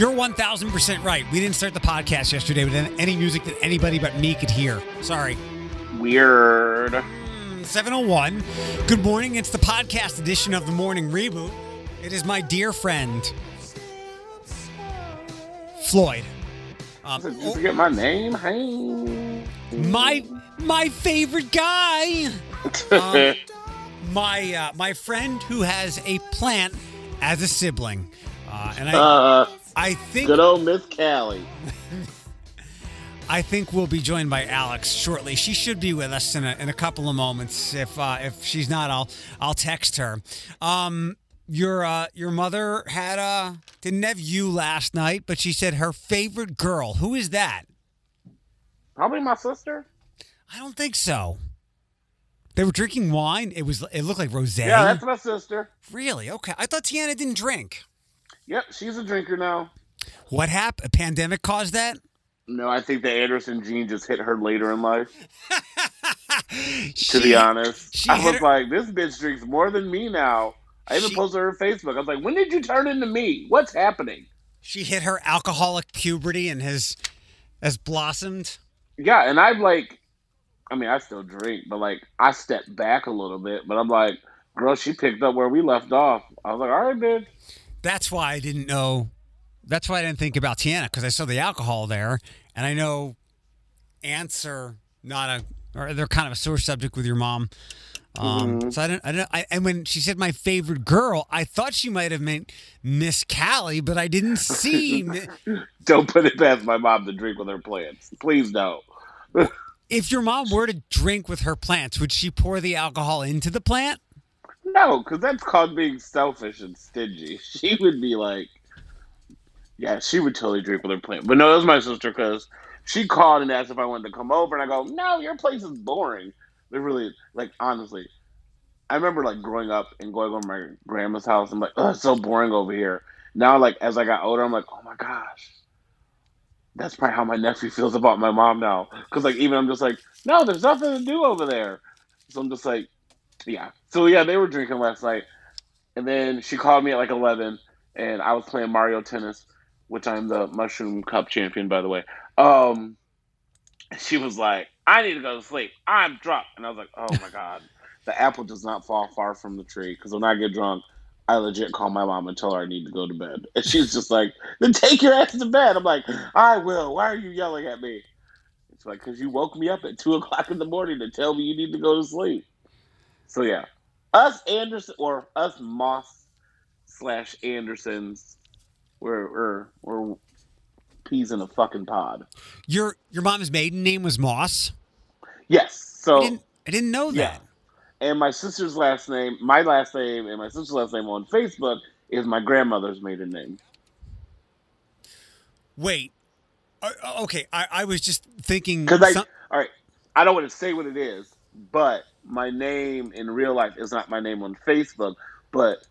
You're 1000% right. We didn't start the podcast yesterday with any music that anybody but me could hear. Sorry. Weird. Mm, 701. Good morning. It's the podcast edition of the morning reboot. It is my dear friend, Floyd. Um, Did you forget my name? Hey. my my favorite guy. Um, my uh, my friend who has a plant as a sibling, uh, and I Uh, I think good old Miss Callie. I think we'll be joined by Alex shortly. She should be with us in a, in a couple of moments. If uh, if she's not, I'll I'll text her. Um, your uh, your mother had uh didn't have you last night, but she said her favorite girl. Who is that? Probably my sister. I don't think so. They were drinking wine. It was it looked like rosé. Yeah, that's my sister. really okay. I thought Tiana didn't drink. Yep, she's a drinker now. What happened? A pandemic caused that? No, I think the Anderson gene just hit her later in life. To She- be honest, I was her- like, this bitch drinks more than me now. I even She- posted her Facebook. I was like, when did you turn into me? What's happening? She hit her alcoholic puberty and has has blossomed. Yeah, and I've like, I mean, I still drink, but like, I stepped back a little bit. But I'm like, girl, she picked up where we left off. I was like, all right, bitch. That's why I didn't know. That's why I didn't think about Tiana because I saw the alcohol there, and I know ants are not a, or they're kind of a sore subject with your mom. Um, So I didn't. I didn't. I, and when she said my favorite girl, I thought she might have meant Miss Callie, but I didn't see. Don't put it past my mom to drink with her plants. Please don't. if your mom were to drink with her plants, would she pour the alcohol into the plant? No, because that's called being selfish and stingy. She would be like, yeah, she would totally drink with her plant. But no, it was my sister because she called and asked if I wanted to come over, and I go, no, your place is boring. They're really like honestly. I remember like growing up and going over my grandma's house. I'm like, oh, it's so boring over here. Now, like as I got older, I'm like, oh my gosh, that's probably how my nephew feels about my mom now. Because like even I'm just like, no, there's nothing to do over there. So I'm just like, yeah. So yeah, they were drinking last night, and then she called me at like eleven, and I was playing Mario Tennis, which I'm the Mushroom Cup champion, by the way. Um, she was like, "I need to go to sleep. I'm drunk," and I was like, "Oh my god, the apple does not fall far from the tree." Because when I get drunk, I legit call my mom and tell her I need to go to bed, and she's just like, "Then take your ass to bed." I'm like, "I will." Why are you yelling at me? It's like because you woke me up at two o'clock in the morning to tell me you need to go to sleep. So yeah, us Anderson or us Moss slash Andersons, we're we're we're peas in a fucking pod. Your your mom's maiden name was Moss. Yes. I So didn't. I didn't know yeah, that. and my sister's last name, my last name, and my sister's last name on Facebook is my grandmother's maiden name. Wait. Uh, okay, I, I was just thinking. Because I, some- all right, I don't want to say what it is, but my name in real life is not my name on Facebook, but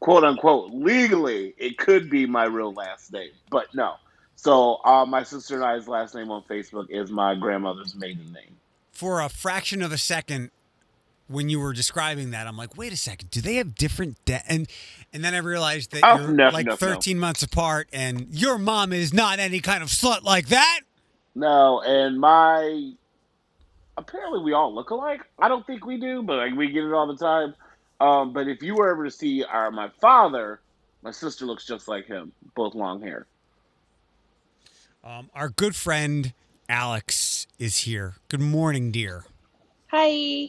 quote unquote legally it could be my real last name, but no. So uh, my sister and I's last name on Facebook is my grandmother's maiden name. for a fraction of a second when you were describing that i'm like wait a second do they have different de- and and then i realized that Oh, you're no, like no, no. 13 months apart and your mom is not any kind of slut like that No, and my apparently we all look alike. I don't think we do, but like we get it all the time. Um, but if you were ever to see our my father, my sister looks just like him, both long hair. um, our good friend alex is here good morning dear Hi.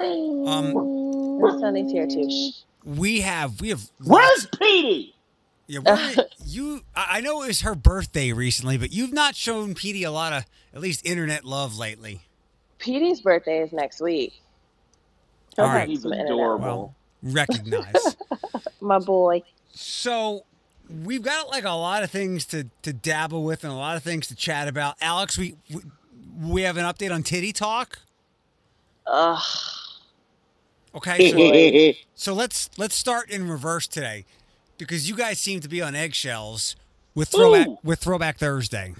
um My son is here too. We have we have Where's Petey? Yeah where- you i I know it was her birthday recently but you've not shown Petey a lot of at least internet love lately Petey's birthday is next week. He'll All have right. He's adorable. well recognize My boy. So we've got like a lot of things to to dabble with and a lot of things to chat about. Alex, we we, we have an update on Titty Talk. Ugh. Okay, so, so let's let's start in reverse today because you guys seem to be on eggshells with throwback Ooh. with Throwback Thursday.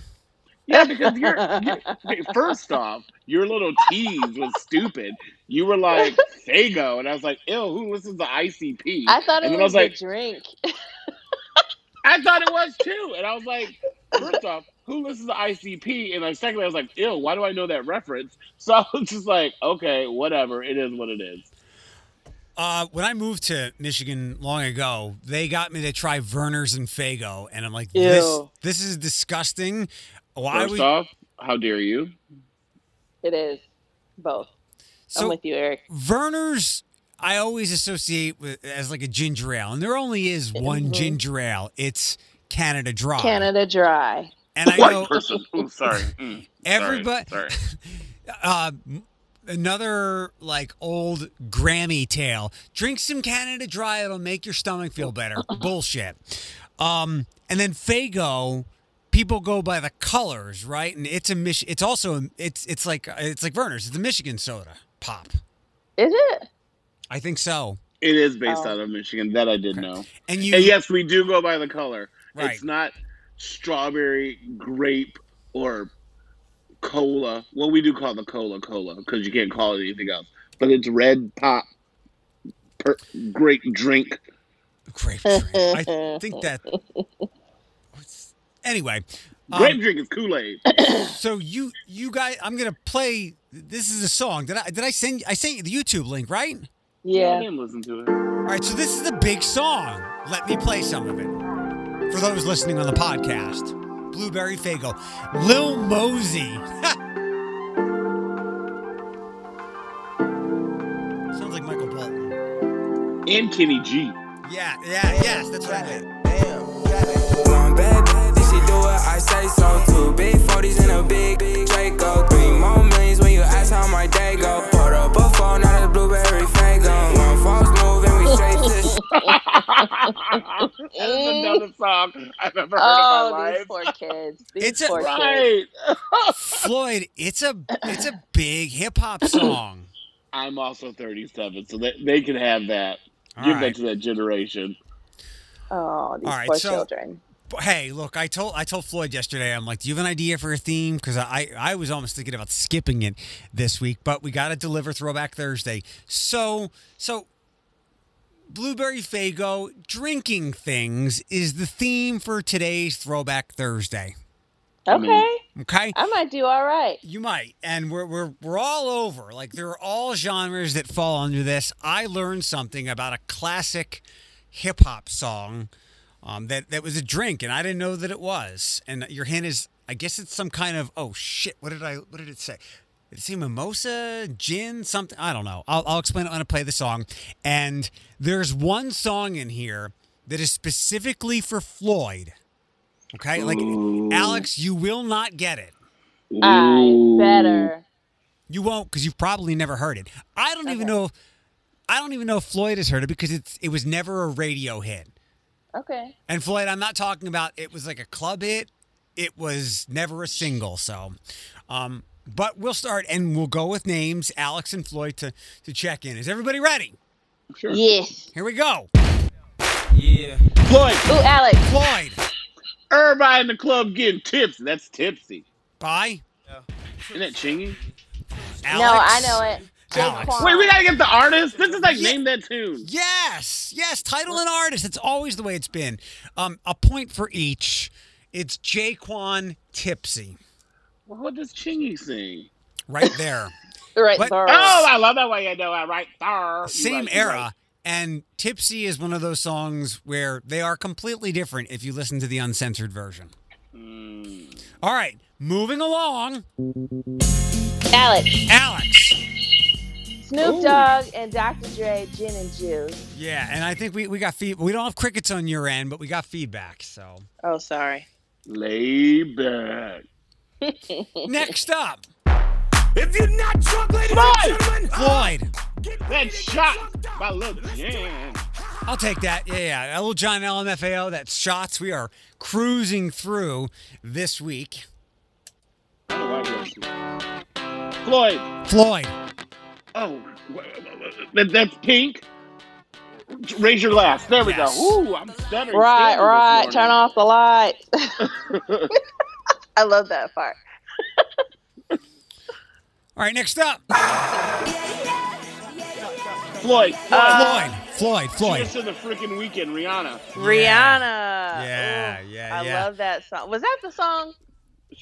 Yeah, because you're, you okay, first off, your little tease was stupid. You were like Faygo, and I was like, "Ew, who listens to ICP?" I thought it and then was, was like, a drink. I thought it was too, and I was like, first off, who listens to ICP? And like, secondly, I was like, ew, why do I know that reference? So I was just like, okay, whatever, it is what it is. Uh, when I moved to Michigan long ago, they got me to try Vernors and Faygo, and I'm like, this Ew. this is disgusting. Why First would off, how dare you? It is both. I'm with you, Eric. Vernors? I always associate with as like a ginger ale, and there only is one Mhm. ginger ale. It's Canada Dry. Canada Dry. and I White know person. Ooh, sorry. Mm, Everybody- Sorry. uh, m- another like old Grammy tale. Drink some Canada Dry; it'll make your stomach feel better. Bullshit. Um, and then Faygo, people go by the colors, right? And it's a Mich- It's also a- it's it's like it's like Vernors. It's a Michigan soda pop. Is it? I think so. It is based Oh. out of Michigan. That I did know. And you, And yes, we do go by the color. Right. It's not strawberry, grape, or cola. Well, we do call the cola cola because you can't call it anything else. But it's red pop, per, grape drink. grape drink. I think that. what's- Anyway, um, Grape drink is Kool Aid. so you you guys, I'm gonna play. This is a song. Did I did I send I sent you the YouTube link right? I Yeah. didn't listen to it. All right, so this is a big song. Let me play some of it for those listening on the podcast. Blueberry Faygo, Lil Mosey. Sounds like Michael Bolton. And Kenny G. Yeah, yeah, yes, that's what I meant. One bad bitch, she do it, I say so too. Big 40s and a big, big Draco. Three more millions when you ask how my day go. Put up a phone, now it's blueberry we straight to That's another song I've ever heard Oh, in my oh, these life. poor kids. These It's a- poor kids. Floyd, it's a it's a big hip hop song. I'm also 37, so they, they can have that. All Give right. that to that generation. Oh, these All right, poor so- children. Hey, look, I told I told Floyd yesterday. I'm like, do you have an idea for a theme? Because I I was almost thinking about skipping it this week, but we got to deliver Throwback Thursday. So so, Blueberry Faygo drinking things is the theme for today's Throwback Thursday. Okay. Okay. I might do all right. You might, and we're we're we're all over. Like there are all genres that fall under this. I learned something about a classic hip hop song um, that that was a drink, and I didn't know that it was. And your hint is, I guess it's some kind of oh shit. What did I? What did it say? Did it say mimosa, gin, something? I don't know. I'll, I'll explain it when I play the song. And there's one song in here that is specifically for Floyd. Okay, like Ooh. Alex, you will not get it. I better. You won't because you've probably never heard it. I don't even Okay. know. I don't even know if Floyd has heard it because it's it was never a radio hit. Okay. And Floyd, I'm not talking about it was like a club hit. It was never a single. So, um, but we'll start and we'll go with names, Alex and Floyd to to check in. Is everybody ready? Sure. Yes. Here we go. Yeah. Floyd, Ooh, Alex. Floyd, everybody in the club getting tipsy. That's tipsy. bye. Isn't that chingy? Alex. No, I know it. Alex. Wait, we gotta get the artist. This is like Yeah. name that tune. Yes, yes. Title and artist. It's always the way it's been. Um, a point for each. It's J-Kwon Tipsy, Well, what does Chingy sing? right there. right What? there. Oh, I love that way you do it right there. Same right, era. right. And Tipsy is one of those songs where they are completely different if you listen to the uncensored version. Mm. All right, moving along. Alex. Alex. Snoop Ooh. Dogg and Dr. Dre, Gin and Juice. Yeah, and I think we, we got feed. We don't have crickets on your end, but we got feedback. So Oh, sorry. Lay back. Next up, If you're not drunk, ladies Floyd! and gentlemen, uh, Floyd. get That shot by up. Lil Jon. I'll take that. Yeah, yeah. A little John LMFAO. That's shots. We are cruising through this week. I don't know why we have to. Floyd. Floyd. Oh, wh- wh- that, that's pink. Raise your glass. There we Yes. go. Ooh, I'm stuttering. Right, right. Turn off the lights. I love that part. All right, next up. Floyd. Floyd. Uh, Floyd. Floyd. Floyd. Cheers to the freaking weekend, Rihanna. Rihanna. Yeah, Ooh, yeah, I yeah. love that song. Was that the song?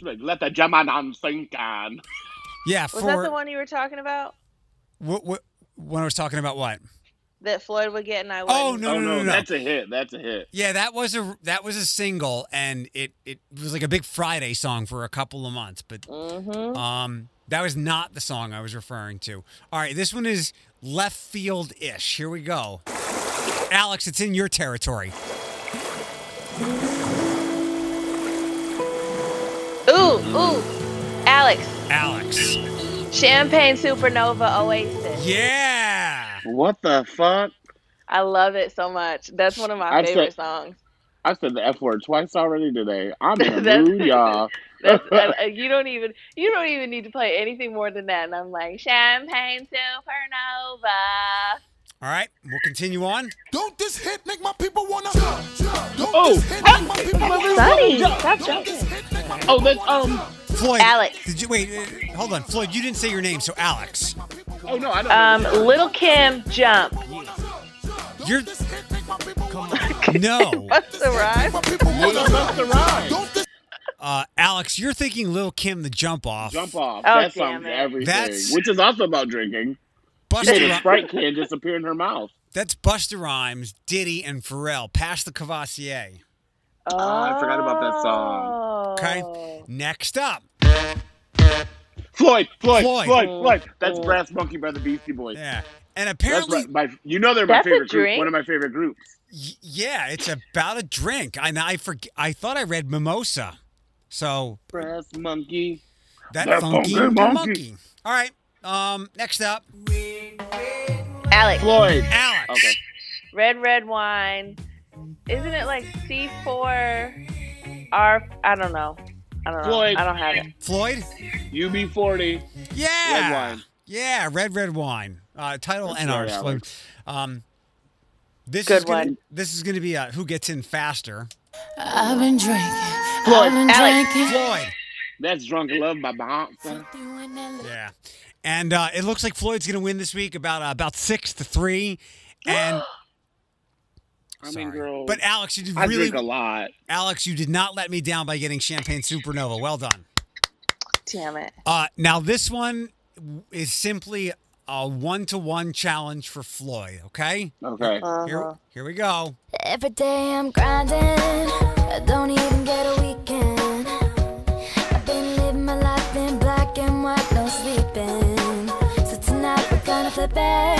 Let the Gemini sink on. Yeah. Was that the one you were talking about? What, what, when I was talking about what? That Floyd would get and I Oh, wouldn't? No, oh no, no, no. that's a hit. That's a hit. Yeah, that was a that was a single, and it it was like a big Friday song for a couple of months. But Mm-hmm. um, that was not the song I was referring to. All right, this one is left field ish. Here we go. Alex, it's in your territory. Ooh, ooh. Alex, Alex. Champagne Supernova Oasis. Yeah. What the fuck? I love it so much. That's one of my I favorite said- songs. I said the F word twice already today. I'm in a That's- mood, y'all. That's, uh, you don't even you don't even need to play anything more than that. And I'm like Champagne Supernova. All right, we'll continue on. Don't this hit make my people wanna jump, jump. Don't Oh. this hit make my people wanna Sonny, jump, stop Don't jumping. this hit make my Oh, that's um. Floyd. Alex. Did you wait? Uh, hold on, Floyd. You didn't say your name, so Alex. Oh no, I don't. Um, know. Little Kim Jump. You're this hit make my people wanna no, What's the rhyme? my people wanna What's the rhyme? Uh, Alex. You're thinking Lil Kim, the jump off. Jump off. Oh, that damn song's it. everything. That's- Which is also about drinking. She Busta, made a Sprite can disappear in her mouth. that's Busta Rhymes, Diddy, and Pharrell. Pass the Courvoisier. Oh, I forgot about that song. Okay. Next up. Floyd, Floyd, Floyd. Floyd, Floyd. That's Oh. Brass Monkey by the Beastie Boys. Yeah, and That's apparently, my, my, you know they're my favorite group. One of my favorite groups. y- yeah, it's about a drink. I I forget. I thought I read mimosa. So Brass Monkey. that That funky, funky monkey. monkey. All right. Um. Next up, Alex. Floyd. Alex. Okay. Red Red Wine. Isn't it like C4 R? I don't know. I don't know. Floyd. I don't have it. Floyd. UB40. Yeah. Red wine. Yeah, red red wine. Uh, title That's and right, ours. Floyd. Um. This Good is gonna, one. This is going to be uh, who gets in faster. I've been drinking. Floyd. I've been Alex. drinking. Floyd. That's Drunk Love by Bounce. Yeah. And uh, it looks like Floyd's going to win this week about uh, about six to three. And I mean, sorry. girl. but Alex, you did I really drink a lot. Alex, you did not let me down by getting Champagne Supernova. Well done. Damn it. Uh, now this one is simply a one-to-one challenge for Floyd. Okay. Okay. Uh-huh. Here, here we go. Every day I'm grinding. I don't even get a weekend. I've been living my life in black and white, no sleeping. So tonight we're gonna flip it.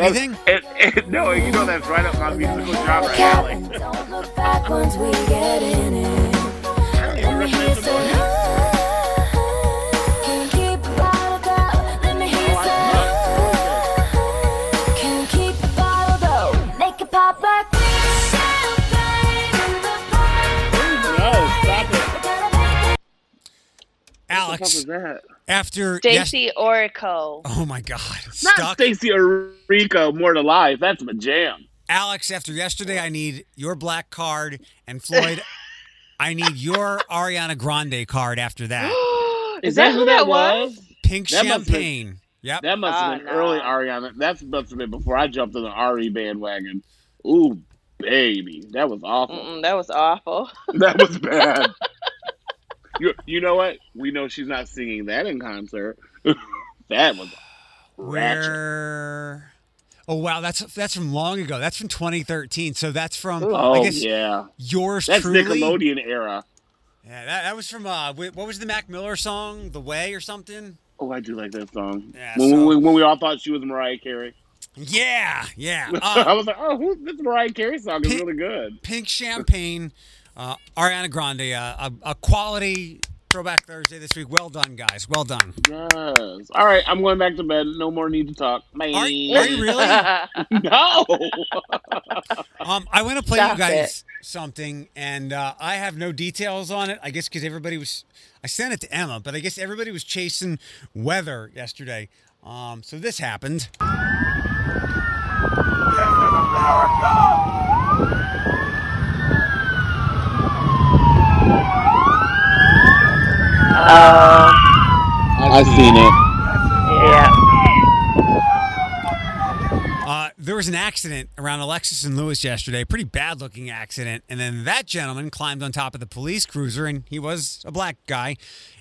Anything? It, it, no, you know that's right up my musical genre Look out alley. and don't look back once we get in it. Let me hear you say, Can't keep it bottled up. Let me hear you oh, say, Can't keep it bottled up. Make it pop like champagne in the party. No, stop it. What the fuck Alex, was that? After yes- Stacie Orrico. Oh my God. Not Stuck. Stacie Orrico, More to Life. That's my jam. Alex, after yesterday, I need your black card, and Floyd, I need your Ariana Grande card after that. Is, that who that was? Pink That must have been- champagne. Yep. That must have Oh, been no. early Ariana. That must have been before I jumped on the RE bandwagon. Ooh, baby. That was awful. Mm-mm, that was awful. That was bad. you, you know what? We know she's not singing that in concert. that was ratchet. Where? Oh wow, that's that's from long ago. That's from 2013. So that's from Oh, I guess yeah. yours That's truly. Nickelodeon era. Yeah, that, that was from uh, what was the Mac Miller song, "The Way" or something? Oh, I do like that song. Yeah, when, so- we, when we all thought she was Mariah Carey. Yeah, yeah. I Uh, was like, oh, who, this Mariah Carey song is Pink- really good. Pink champagne, uh, Ariana Grande, uh, a, a quality throwback Thursday this week. Well done, guys. Well done. Yes. All right, I'm going back to bed. No more need to talk. Bye. Are, are you really? no. Um, I want to play Stop you guys something, and uh, I have no details on it. I guess because everybody was, I sent it to Emma, but I guess everybody was chasing weather yesterday. Um, so this happened. Oh, I've seen it. yeah. Uh, there was an accident around Alexis and Lewis yesterday, pretty bad looking accident. And then that gentleman climbed on top of the police cruiser, and he was a black guy,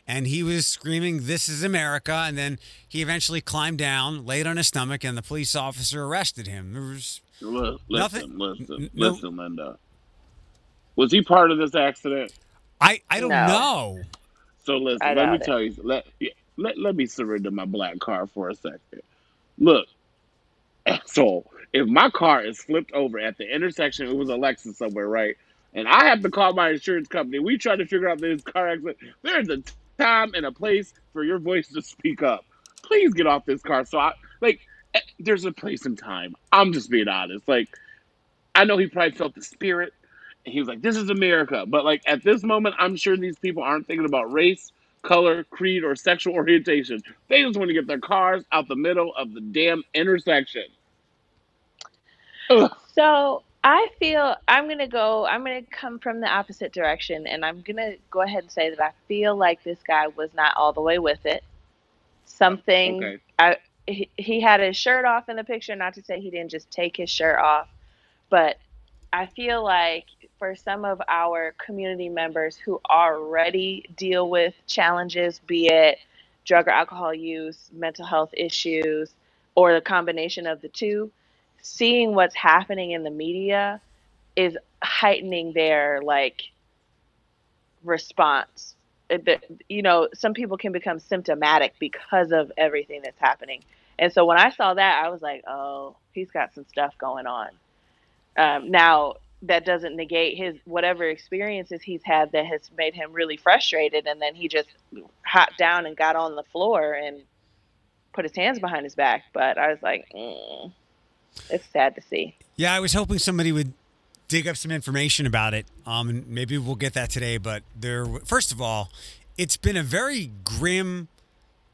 and he was screaming, This is America. And then he eventually climbed down, laid on his stomach, and the police officer arrested him. There was Li- Nothing- Listen, listen, no- listen, Linda. Was he part of this accident? I, I don't No. know. So listen, let me it. tell you. Let, yeah, let let me surrender my black car for a second. Look, so if my car is flipped over at the intersection, it was a Lexus somewhere, right? And I have to call my insurance company. We try to figure out this car accident. There's a time and a place for your voice to speak up. Please get off this car. So I like. eh, There's a place and time. I'm just being honest. Like, I know he probably felt the spirit. He was like, "This is America," but like at this moment, I'm sure these people aren't thinking about race, color, creed, or sexual orientation. They just want to get their cars out the middle of the damn intersection. Ugh. So I feel I'm gonna go. I'm gonna come from the opposite direction, and I'm gonna go ahead and say that I feel like this guy was not all the way with it. Something Okay. I he, he had his shirt off in the picture. Not to say he didn't just take his shirt off, but I feel like for some of our community members who already deal with challenges, be it drug or alcohol use, mental health issues, or the combination of the two, seeing what's happening in the media is heightening their like response. You know, some people can become symptomatic because of everything that's happening. And so when I saw that, I was like, oh, he's got some stuff going on. Um, now, that doesn't negate his whatever experiences he's had that has made him really frustrated. And then he just hopped down and got on the floor and put his hands behind his back. But I was like, mm, it's sad to see. Yeah, I was hoping somebody would dig up some information about it. Um, and maybe we'll get that today. But there, first of all, it's been a very grim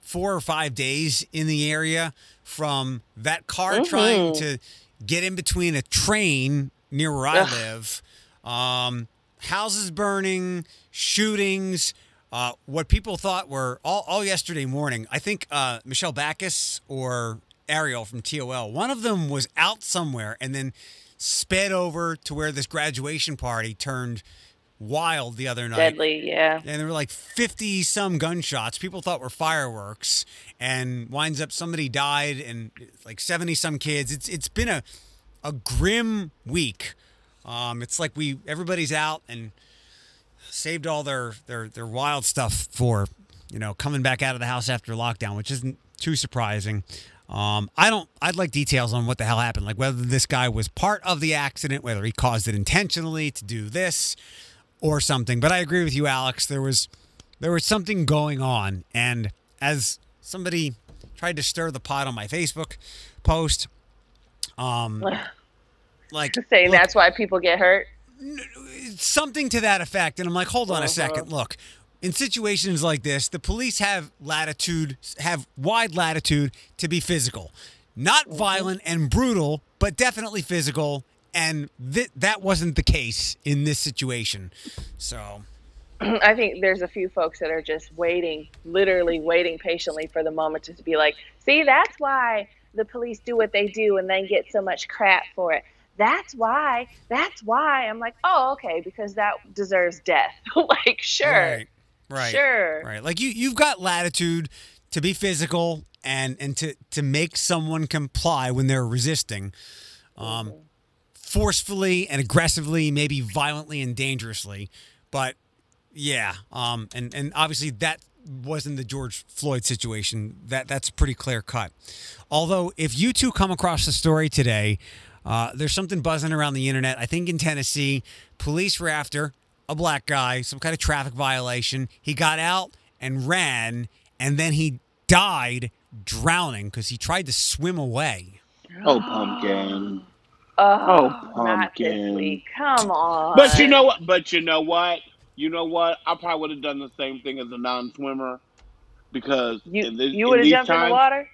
four or five days in the area from that car trying to get in between a train near where I Ugh. live, um, houses burning, shootings. Uh, what people thought were all, all yesterday morning. I think uh, Michelle Backus or Ariel from TOL, one of them was out somewhere and then sped over to where this graduation party turned wild the other night. Deadly, yeah. And there were like 50 some gunshots. People thought were fireworks and winds up somebody died and like 70 some kids. It's it's been a a grim week. Um, it's like we everybody's out and saved all their their their wild stuff for, you know, coming back out of the house after lockdown, which isn't too surprising. Um, I don't. I'd like details on what the hell happened, like whether this guy was part of the accident, whether he caused it intentionally to do this, or something. But I agree with you, Alex. There was there was something going on, and as somebody tried to stir the pot on my Facebook post, um, like Saying look, that's why people get hurt. something to that effect, and I'm like, hold on a second, look. In situations like this, the police have latitude, have wide latitude to be physical, not violent and brutal, but definitely physical. And th- that wasn't the case in this situation. So, I think there's a few folks that are just waiting, literally waiting patiently for the moment to be like, see, that's why the police do what they do and then get so much crap for it. That's why. That's why. I'm like, oh, okay, because that deserves death. like, sure, right, right, sure. right. Like you, you've got latitude to be physical and and to to make someone comply when they're resisting. Um, forcefully and aggressively, maybe violently and dangerously. But yeah, um, and and obviously that wasn't the George Floyd situation. That that's pretty clear cut. Although, if you two come across the story today, uh, there's something buzzing around the internet. I think in Tennessee, police were after a black guy, some kind of traffic violation. He got out and ran, and then he died drowning because he tried to swim away. Oh, pumpkin. Oh, Oh, pumpkin. Come on. But you know what? But you know what? You know what? I probably would have done the same thing as a non-swimmer because you, in this- you would have jumped in the water.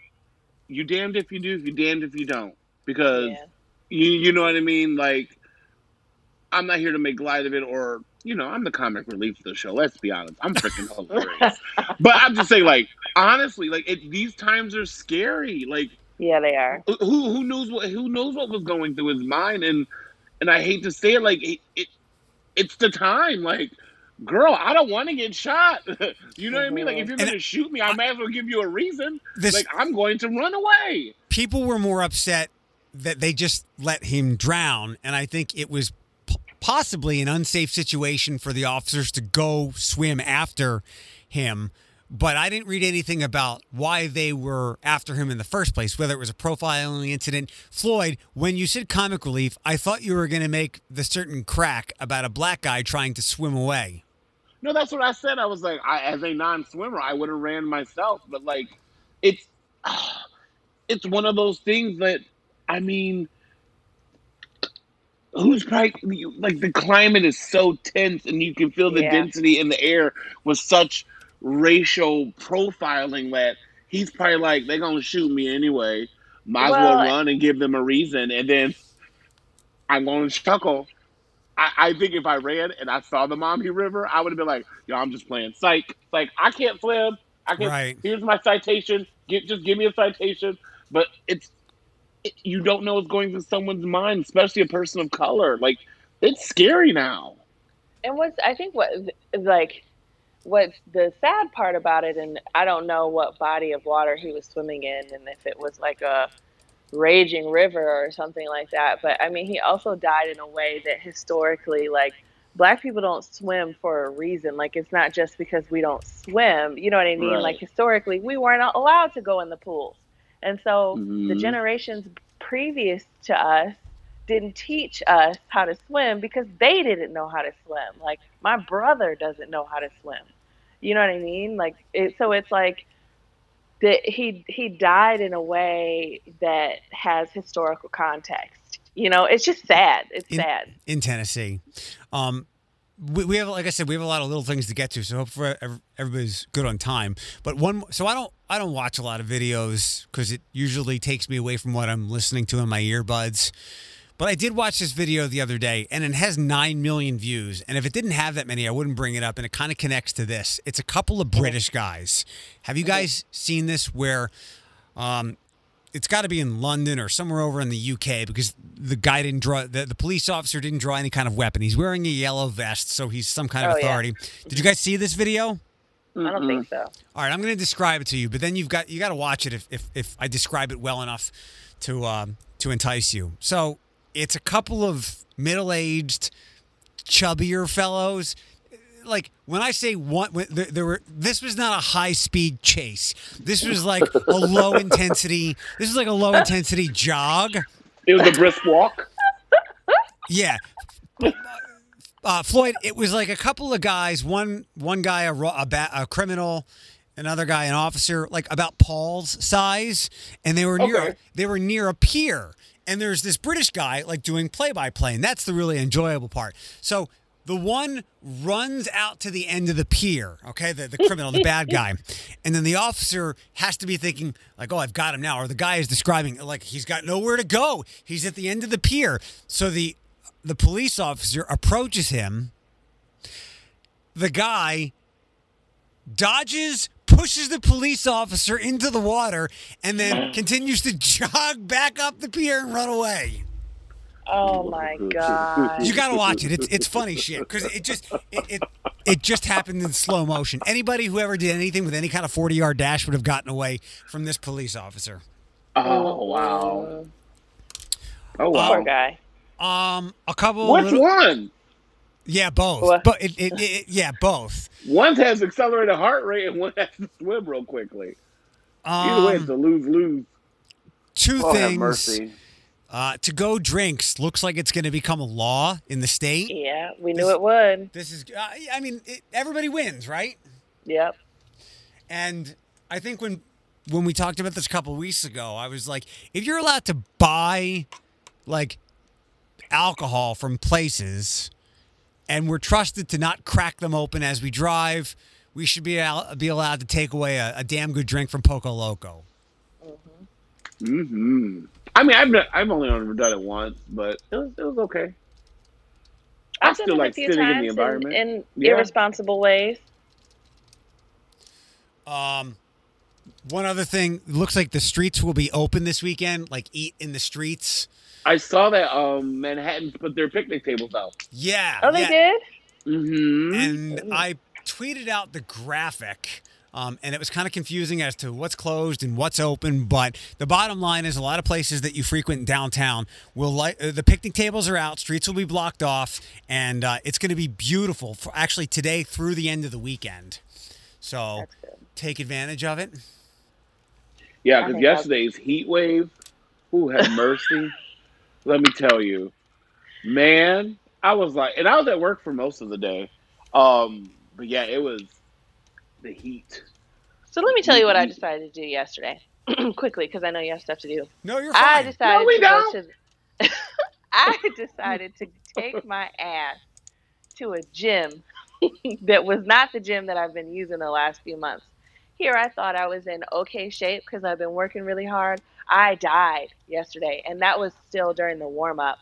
You damned if you do, you damned if you don't. Because Yeah. you you know what I mean? Like I'm not here to make light of it or you know, I'm the comic relief of the show. Let's be honest. I'm freaking hilarious. but I'm just saying, like, honestly, like it, these times are scary. Like Yeah, they are. who who knows what who knows what was going through his mind? And and I hate to say it like it, it it's the time. Like girl I don't want to get shot. You know what I mean? Like if you're And- gonna shoot me I might as well give you a reason. This- like I'm going to run away. People were more upset that they just let him drown, and I think it was p- possibly an unsafe situation for the officers to go swim after him. But I didn't read anything about why they were after him in the first place, whether it was a profiling incident. Floyd, when you said comic relief, I thought you were going to make the certain crack about a black guy trying to swim away. no that's what I said I was like I, as a non-swimmer I would have ran myself but like it's it's one of those things that I mean who's probably like the climate is so tense and you can feel the Yeah. density in the air with such racial profiling that he's probably like they're gonna shoot me anyway. Might as well Well- run and give them a reason. And then i'm gonna chuckle. I, I think if i ran and i saw the Maumee River i would have been like yo i'm just playing psych. Like i can't swim. I can't Right. here's my citation. Get, just give me a citation. But it's it, you don't know what's going through someone's mind, especially a person of color. Like it's scary now. And what's I think what like what's the sad part about it, and I don't know what body of water he was swimming in, and if it was like a raging river or something like that. But I mean, he also died in a way that historically, like black people don't swim for a reason. Like it's not just because we don't swim. You know what I mean? Right. Like historically, we weren't allowed to go in the pools, and so the Mhm. generations previous to us didn't teach us how to swim because they didn't know how to swim. Like my brother doesn't know how to swim. You know what I mean? Like it, so it's like that he he died in a way that has historical context. You know, it's just sad. It's In- sad. in Tennessee. Um, we, we have, like I said, we have a lot of little things to get to, so hopefully everybody's good on time. But one, so I don't, I don't watch a lot of videos because it usually takes me away from what I'm listening to in my earbuds. But I did watch this video the other day, and it has nine million views. And if it didn't have that many, I wouldn't bring it up. And it kind of connects to this. It's a couple of British guys. Have you guys seen this? Where um, it's got to be in London or somewhere over in the UK because the guy didn't draw the, the police officer didn't draw any kind of weapon. He's wearing a yellow vest, so he's some kind of Oh, yeah. authority. Did you guys see this video? I don't think so. All right, I'm going to describe it to you, but then you've got you got to watch it if, if if I describe it well enough to um, to entice you. So it's a couple of middle-aged, chubbier fellows. Like when I say one, when there, there were this was not a high-speed chase. This was like a low intensity. This is like a low intensity jog. It was a brisk walk. Yeah. Uh, Floyd, it was like a couple of guys. One one guy a, a, ba- a criminal, another guy an officer, like about Paul's size, and they were near Okay. they were near a pier. And there's this British guy like doing play by play, and that's the really enjoyable part. So the one runs out to the end of the pier, okay, the, the criminal, the bad guy. And then the officer has to be thinking, like, oh, I've got him now. Or the guy is describing, like, he's got nowhere to go. He's at the end of the pier. So the the police officer approaches him. The guy dodges, pushes the police officer into the water, and then continues to jog back up the pier and run away. Oh my god. You got to watch it. It's it's funny shit because it just it, it it just happened in slow motion. Anybody who ever did anything with any kind of forty yard dash would have gotten away from this police officer. Oh wow. Oh wow. Poor guy. Um, a couple. Which little- one? Yeah, both. What? But it, it, it, yeah, both. One has accelerated heart rate and one has to swim real quickly. Either way, it's a Um, lose lose. two Oh, have things. mercy. Uh, to go drinks looks like it's going to become a law in the state. Yeah, we knew it would. This is, uh, I mean, it, everybody wins, right? Yep. And I think when when we talked about this a couple weeks ago, I was like, if you're allowed to buy like alcohol from places, and we're trusted to not crack them open as we drive, we should be al- be allowed to take away a, a damn good drink from Poco Loco. hmm I mean, I've not, I've only ever done it once, but it was it was okay. I I've done still it like a few sitting in the times environment. in, Yeah. irresponsible ways. Um, One other thing, looks like the streets will be open this weekend, like eat in the streets. I saw that um Manhattan put their picnic tables out. Yeah. Oh, they yeah. did. Mm-hmm. And I tweeted out the graphic. Um, and it was kind of confusing as to what's closed and what's open. But the bottom line is, a lot of places that you frequent downtown will like uh, the picnic tables are out, streets will be blocked off, and uh, it's going to be beautiful. For actually today through the end of the weekend. So take advantage of it. Yeah, because yesterday's heat wave, who had mercy? Let me tell you, man, I was like, and I was at work for most of the day. Um, but yeah, it was the heat. So let me tell you what I decided to do yesterday, quickly, because I know you have stuff to do. No, you're I decided No, we to don't. to. I decided to take my ass to a gym that was not the gym that I've been using the last few months. Here, I thought I was in okay shape because I've been working really hard. I died yesterday, and that was still during the warm up.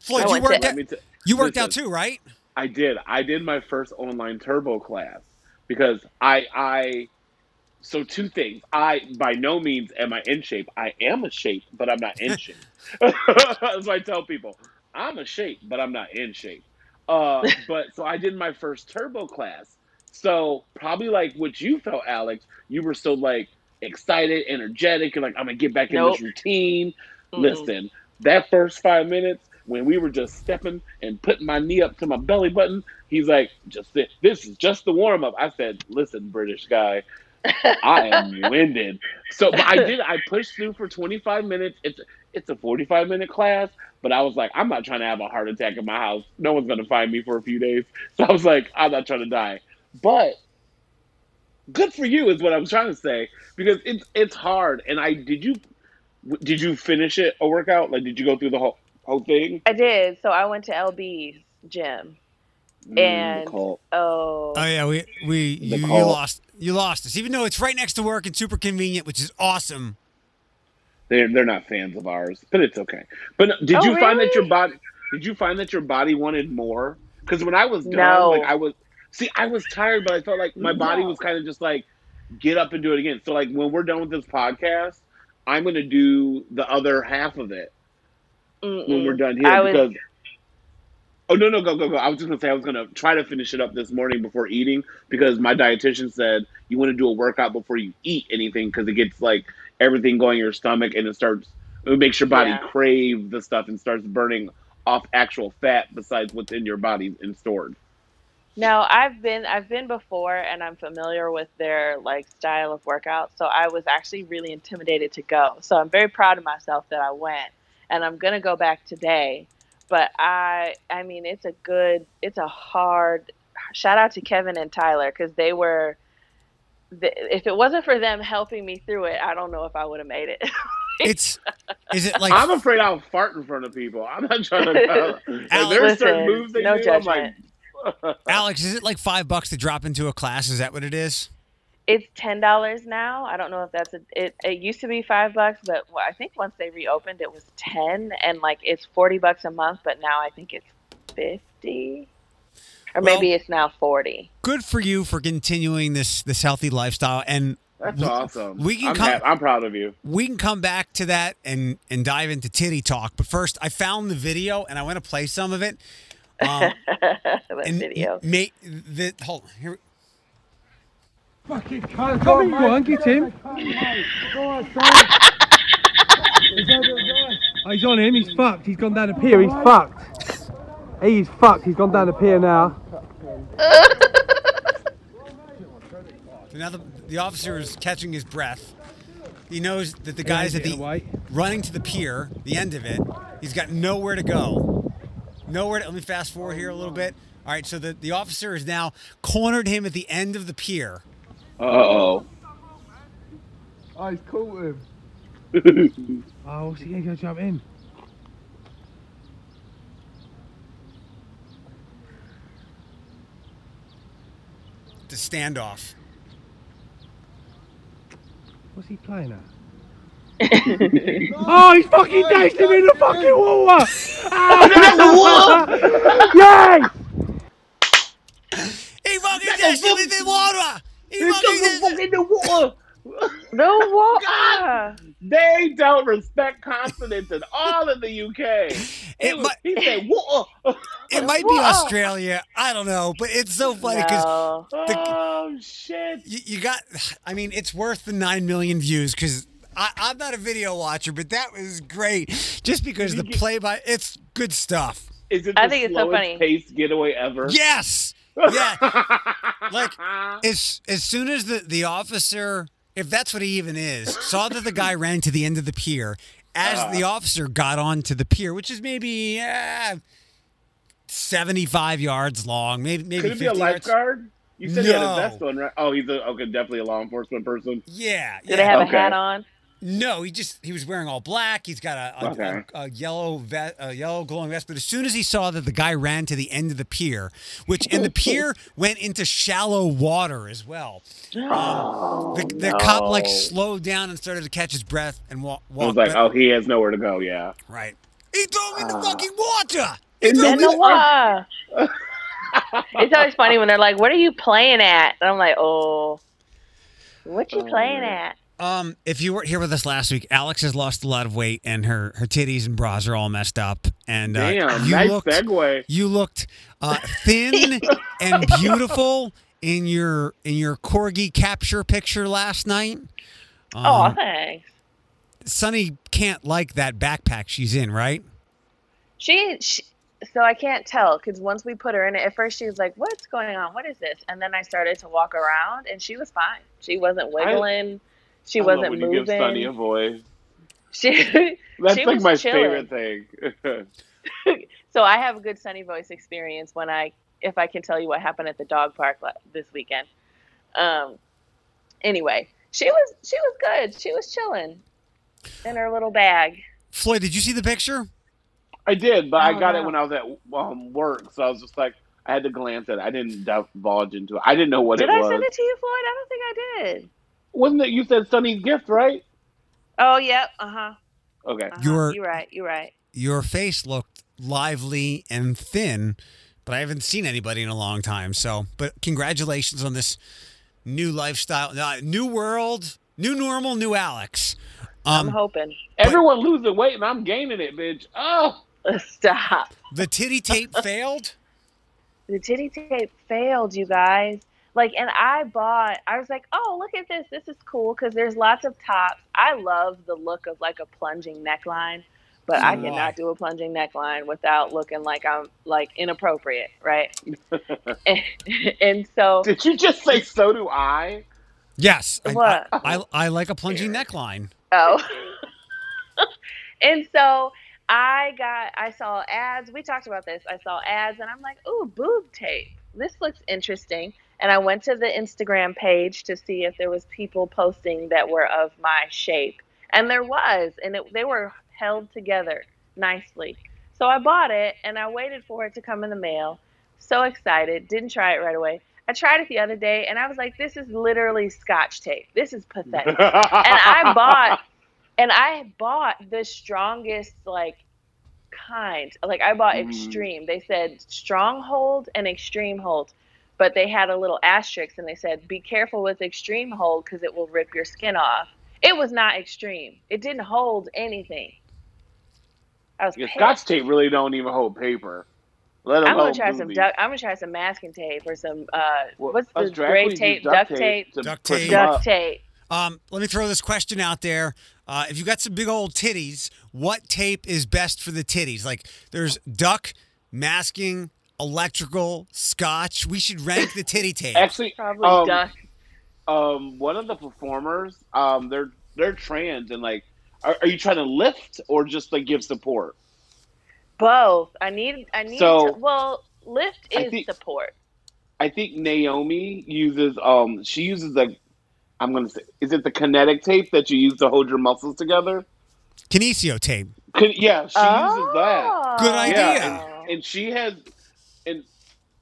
Floyd, you went to- worked out, t- you worked out too, right? I did. I did my first online turbo class because I I so two things. I by no means am I in shape. I am a shape, but I'm not in shape. That's why I tell people I'm a shape, but I'm not in shape. Uh, but so I did my first turbo class. So probably like what you felt, Alex. You were so like excited, energetic, and like I'm gonna get back in this routine. Mm-mm. Listen, that first five minutes when we were just stepping and putting my knee up to my belly button, he's like, "Just thi- this is just the warm up." I said, "Listen, British guy, I am winded." So, but I did. I pushed through for 25 minutes. It's it's a 45 minute class, but I was like, I'm not trying to have a heart attack in my house. No one's gonna find me for a few days. So I was like, I'm not trying to die. But good for you is what I'm trying to say because it's it's hard. And I did you did you finish it a workout? Like, did you go through the whole whole thing? I did. So I went to LB's gym. Mm, And- Oh, Oh yeah, we we you, you lost you lost us. Even though it's right next to work and super convenient, which is awesome. They're they're not fans of ours, but it's okay. But did Oh, you find that your body? Did you find that your body wanted more? Because when I was done, No. like I was, see, I was tired, but I felt like my body was kind of just like, get up and do it again. So like when we're done with this podcast, I'm gonna do the other half of it when mm-mm. we're done here I was- because. Oh no no go go go! I was just gonna say I was gonna try to finish it up this morning before eating because my dietitian said you want to do a workout before you eat anything because it gets like everything going in your stomach and it starts it makes your body Yeah. crave the stuff and starts burning off actual fat besides what's in your body and stored. No, I've been I've been before and I'm familiar with their like style of workout. So I was actually really intimidated to go. So I'm very proud of myself that I went and I'm going to go back today. But I I mean it's a good it's a hard shout out to Kevin and Tyler cuz they were if it wasn't for them helping me through it, I don't know if I would have made it. It's is it like I'm afraid I'll fart in front of people. I'm not trying to. like, there's certain Listen, moves they no do. judgment. I'm like, Alex? Is it like five bucks to drop into a class? Is that what it is? It's ten dollars now. I don't know if that's a. It, it used to be five bucks, but I think once they reopened, it was ten, and like it's forty bucks a month. But now I think it's fifty, or Well- maybe it's now forty. Good for you for continuing this this healthy lifestyle, and That's awesome. We can I'm, come- I'm proud of you. we can come back to that and and dive into titty talk. But first, I found the video and I want to play some of it. Um, that and video. May, the, hold on, here. Fucking cunt. Come on, go on, get him. Oh, he's on him, he's fucked. He's gone down the pier, he's fucked. He's fucked, he's gone down the pier now. So now the, the officer is catching his breath. He knows that the guys at the running to the pier, the end of it. He's got nowhere to go. Nowhere. To, let me fast forward here a little bit. All right, so the, the officer has now cornered him at the end of the pier. Uh oh. Oh, he's caught him. Oh, what's he going to jump in? The standoff. What's he playing at? oh, he's fucking dazed him in the fucking water! Ah! Yes! He fucking dashed him in the water. He fucking dashed him. in the water. No what? God! They don't respect consonants at all in the UK. He, It was, he said, "Whoa." It might be Australia. I don't know, but it's so funny because No. Oh shit! you, you got. I mean, it's worth the nine million views because. I'm not a video watcher, but that was great. Just because the get- play by it's good stuff. Is it I think it's so slowest funny. paced getaway ever? Yes, yeah. Like as as soon as the the officer, if that's what he even is, saw that the guy ran to the end of the pier. As Uh. the officer got onto the pier, which is maybe uh, seventy five yards long, maybe maybe could it be 50 a yards. lifeguard? You said he had No. a vest on, right? Oh, he's a okay, definitely a law enforcement person. Yeah, Do they yeah. have Okay. a hat on? No, he just he was wearing all black. He's got a, a, Okay. a, a yellow vest, a yellow glowing vest. But as soon as he saw that the guy ran to the end of the pier, which and the pier went into shallow water as well, um, the, the cop like slowed down and started to catch his breath and walk. I was like, back- oh, he has nowhere to go. Yeah. right. He threw me in the Ah. fucking water. He In threw the me In the water. it's always funny when they're like, "What are you playing at?" And I'm like, "Oh, what you Oh, playing man. at?" Um, if you weren't here with us last week, Alex has lost a lot of weight and her her titties and bras are all messed up. And uh, Damn, you nice looked, segue. You looked uh, thin and beautiful in your in your corgi capture picture last night. oh, Um, thanks. Sunny can't like that backpack she's in, right? She, she so I can't tell because once we put her in it, at first she was like, "What's going on? What is this?" And then I started to walk around, and she was fine. She wasn't wiggling. I love wasn't when moving. You give Sunny a voice. she, That's She like was my chilling. favorite thing. so I have a good Sunny voice experience when I, if I can tell you what happened at the dog park this weekend. Um. Anyway, she was she was good. She was chilling in her little bag. Floyd, did you see the picture? I did, but I Oh, got no. it when I was at um, work, so I was just like, I had to glance at it. I didn't divulge into it. I didn't know what Did it I was. Did I send it to you, Floyd? I don't think I did. Wasn't it? You said Sunny's gift, right? Oh, yep. Uh huh. Okay. Uh-huh. You're- You're right. You're right. Your face looked lively and thin, but I haven't seen anybody in a long time. So, but congratulations on this new lifestyle, uh, new world, new normal, new Alex. I'm Um, hoping. Everyone losing weight and I'm gaining it, bitch. Oh, Stop. the titty tape failed. The titty tape failed, you guys. Like, and I bought, I was like, oh, look at this. This is cool because there's lots of tops. I love the look of like a plunging neckline, but I mm-hmm. cannot I. do a plunging neckline without looking like I'm like inappropriate, right? and, and so, did you just say so do I? Yes, I, What? I, I, I like a plunging neckline. Oh. and so I got, I saw ads. We talked about this. I saw ads and I'm like, ooh, boob tape. This looks interesting. And I went to the Instagram page to see if there was people posting that were of my shape. And there was. And it, they were held together nicely. So I bought it and I waited for it to come in the mail. So excited. Didn't try it right away. I tried it the other day and I was like, this is literally scotch tape. This is pathetic and I bought- and I bought the strongest like kind. Like I bought Mm. extreme. They said stronghold and extreme hold, but they had a little asterisk and they said be careful with extreme hold because it will rip your skin off. It was not extreme. It didn't hold anything. I was Yeah. Scotch tape really don't even hold paper. Let I'm gonna try some movies. duct. I'm gonna try some masking tape or some uh, Well, what's us the gray tape, duct tape, Duct push tape. duct tape. Um, let me throw this question out there. Uh, if you got some big old titties, what tape is best for the titties? Like, there's duck, masking, electrical, scotch. We should rank the titty tape. Actually, Probably um, duct. um, one of the performers, um, they're they're trans and like, are, are you trying to lift or just like give support? Both. I need. I need. So, to, well, lift I is think- support. I think Naomi uses um she uses like I'm gonna say is it the kinetic tape that you use to hold your muscles together? Kinesio tape. Can, yeah, she uses that. Oh. Good idea. Yeah, and, and she has and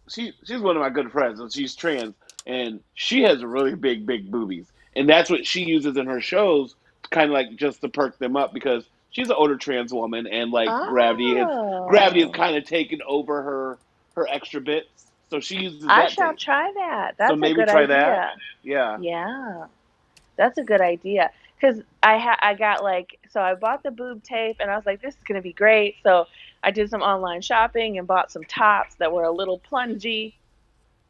she she's one of my good friends and she's trans and she has really big big boobies and that's what she uses in her shows kind of like just to perk them up because she's an older trans woman and like gravity has Oh. gravity has kind of taken over her her extra bits so she uses I that shall try that. That's maybe a good try idea. that. yeah Yeah. That's a good idea. Cause I ha- I got like so I bought the boob tape and I was like this is gonna be great. So I did some online shopping and bought some tops that were a little plungy,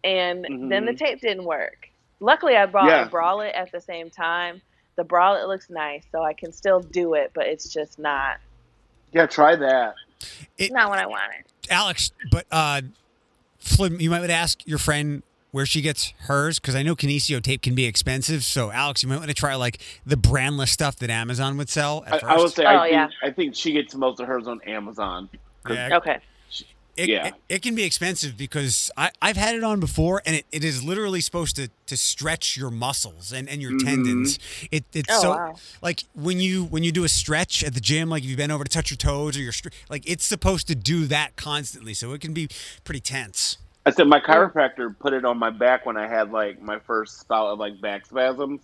and then the Mhm. tape didn't work. Luckily, I bought Yeah. a bralette at the same time. The bralette looks nice, so I can still do it, but it's just not Yeah, try that. It- not what I wanted. Alex, but uh, Flynn, you might want to ask your friend where she gets hers because I know Kinesio tape can be expensive. So, Alex, you might want to try like the brandless stuff that Amazon would sell at I, first. I would say Oh, I think yeah. I think she gets most of hers on Amazon. Yeah, Okay. it, yeah. it, it can be expensive because I, I've had it on before, and it, it is literally supposed to, to stretch your muscles and, and your Mhm. tendons. It, it's Oh, so wow. like when you when you do a stretch at the gym, like if you bend over to touch your toes or your like it's supposed to do that constantly, so it can be pretty tense. I said my chiropractor put it on my back when I had like my first spout of like back spasms,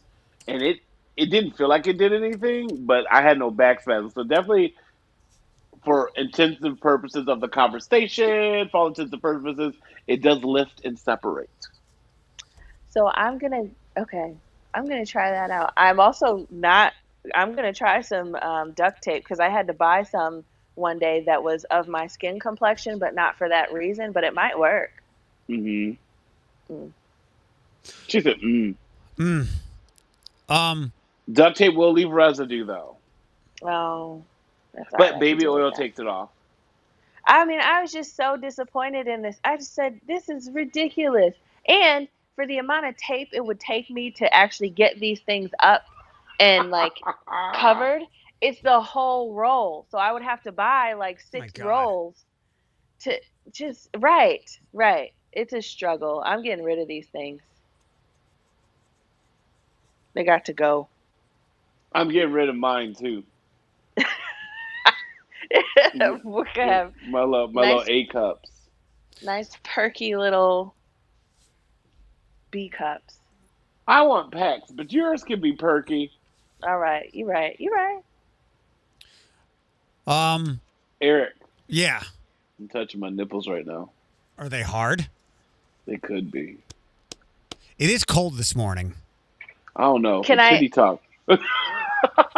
and it it didn't feel like it did anything, but I had no back spasms. So definitely, for intensive purposes of the conversation, for all intensive purposes, it does lift and separate. So I'm gonna okay. I'm gonna try that out. I'm also not. I'm gonna try some um, duct tape because I had to buy some one day that was of my skin complexion, but not for that reason. But it might work. Mm-hmm. Mm. She said, mm. Mm. Um, "Duct tape will leave residue though, Oh, that's all right. I but baby oil that. takes it off." I mean, I was just so disappointed in this. I just said, this is ridiculous. And for the amount of tape it would take me to actually get these things up and like covered, it's the whole roll. So I would have to buy like Oh my six rolls to just, right, right. It's a struggle. I'm getting rid of these things. They got to go. I'm getting rid of mine too. we could have My little my Nice. little A cups. nice, perky little B cups. I want packs, but yours can be perky. All right, you're right. You're right. um, Eric, yeah. I'm touching my nipples right now. Are they hard? They could be. It is cold this morning. I don't know. Can It's I- Titty talk.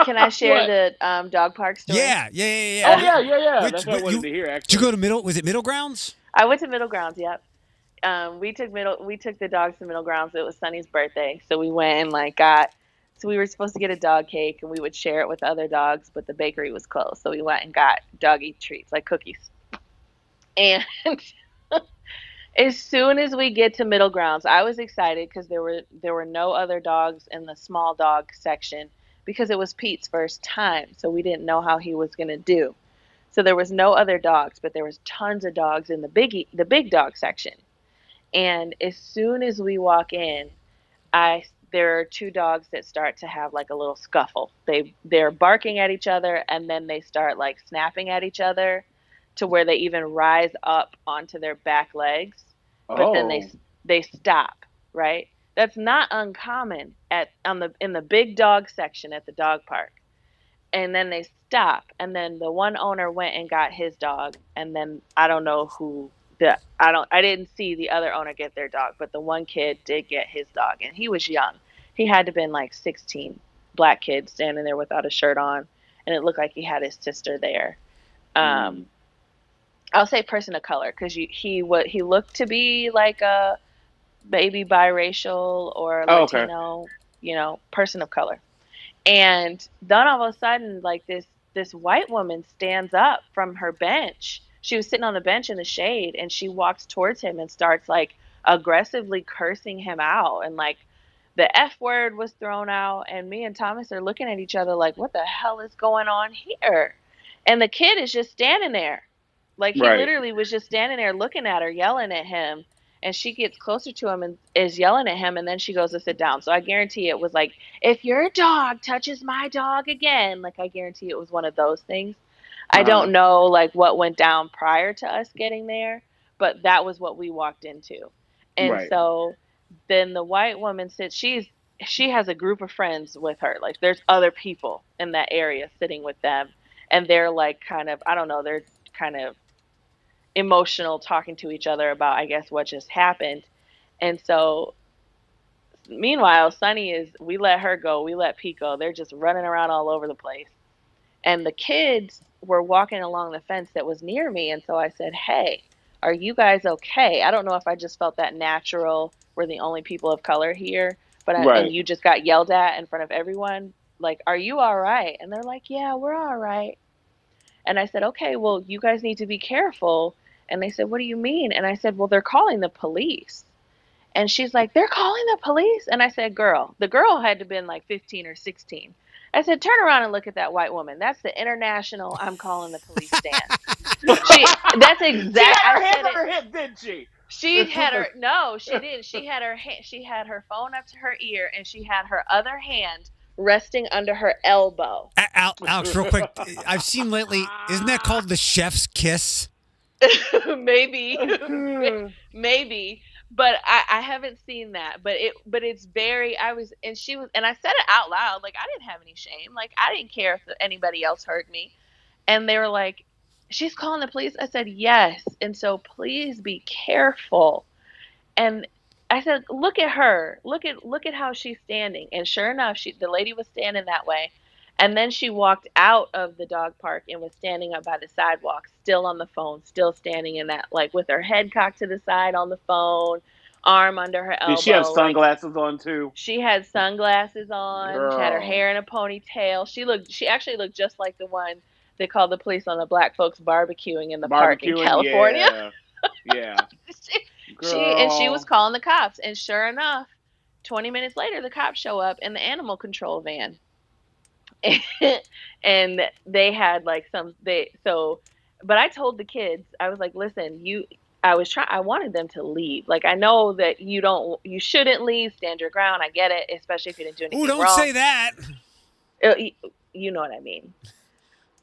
Can I share What? the um, dog park story? Yeah, yeah, yeah, yeah. Oh yeah, yeah, yeah. Which- That's what I but wanted you- to hear. Actually, did you go to middle? Was it Middle Grounds? I went to Middle Grounds. Yep. Um, we took middle. We took the dogs to Middle Grounds. It was Sunny's birthday, so we went and like got. So we were supposed to get a dog cake, and we would share it with other dogs, but the bakery was closed, so we went and got doggy treats like cookies. And as soon as we get to Middle Grounds, I was excited because there were there were no other dogs in the small dog section because it was Pete's first time, so we didn't know how he was gonna do. So there was no other dogs, but there was tons of dogs in the big the big dog section. And as soon as we walk in, I there are two dogs that start to have like a little scuffle. They they're barking at each other and then they start like snapping at each other to where they even rise up onto their back legs, but then they Oh. they stop, right? That's not uncommon at on the in the big dog section at the dog park. And then they stop and then the one owner went and got his dog and then i don't know who the i don't i didn't see the other owner get their dog but the one kid did get his dog and he was young. He had to been like 16 black kid standing there without a shirt on and it looked like he had his sister there. Um i'll say person of color because he what he looked to be like a baby biracial or Oh, okay. latino you know person of color. And then all of a sudden like this this white woman stands up from her bench. She was sitting on the bench in the shade and she walks towards him and starts like aggressively cursing him out. And like the f word was thrown out and me and thomas are looking at each other like what the hell is going on here? And the kid is just standing there. Like he Right. literally was just standing there looking at her yelling at him and she gets closer to him and is yelling at him and then she goes to sit down so i guarantee it was like if your dog touches my dog again like i guarantee it was one of those things i Uh-huh. don't know like what went down prior to us getting there but that was what we walked into and Right. so then the white woman sits she's she has a group of friends with her like there's other people in that area sitting with them and they're like kind of i don't know they're kind of emotional talking to each other about i guess what just happened and so meanwhile, Sunny is we let her go, we let Pete go. They're just running around all over the place. And the kids were walking along the fence that was near me, and so I said, "Hey, are you guys okay?" I don't know if I just felt that natural. We're the only people of color here, but I, Right. and you just got yelled at in front of everyone. Like, are you all right? And they're like, "Yeah, we're all right." And I said, "Okay, well, you guys need to be careful." And they said, "What do you mean?" And I said, "Well, they're calling the police." And she's like, "They're calling the police?" And I said, "Girl, the girl had to been like 15 or 16." I said, "Turn around and look at that white woman. That's the international I'm calling the police stand." she, that's exactly. She had her hand said on her hip, didn't she? She had her no, she didn't. She had her hand. She had her phone up to her ear, and she had her other hand resting under her elbow. Al- Alex, real quick, I've seen lately. Isn't that called the chef's kiss? maybe, maybe, but I, I haven't seen that. But it, but it's very. I was, and she was, and I said it out loud. Like I didn't have any shame. Like I didn't care if anybody else heard me. And they were like, "She's calling the police." I said, "Yes." And so please be careful. And I said, "Look at her. Look at look at how she's standing." And sure enough, she the lady was standing that way. And then she walked out of the dog park and was standing up by the sidewalk, still on the phone, still standing in that, like with her head cocked to the side on the phone, arm under her elbow. Did she have like- sunglasses on too? she had sunglasses on. She had her hair in a ponytail. She looked. She actually looked just like the one they called the police on the black folks barbecuing in the park in California. Yeah. yeah. she, she and she was calling the cops, and sure enough, twenty minutes later, the cops show up in the animal control van, and they had like some they so. But I told the kids, I was like, listen, you. I was trying. I wanted them to leave. Like I know that you don't, you shouldn't leave. Stand your ground. I get it, especially if you didn't do anything Ooh, don't wrong. say that. Uh, y- you know what I mean.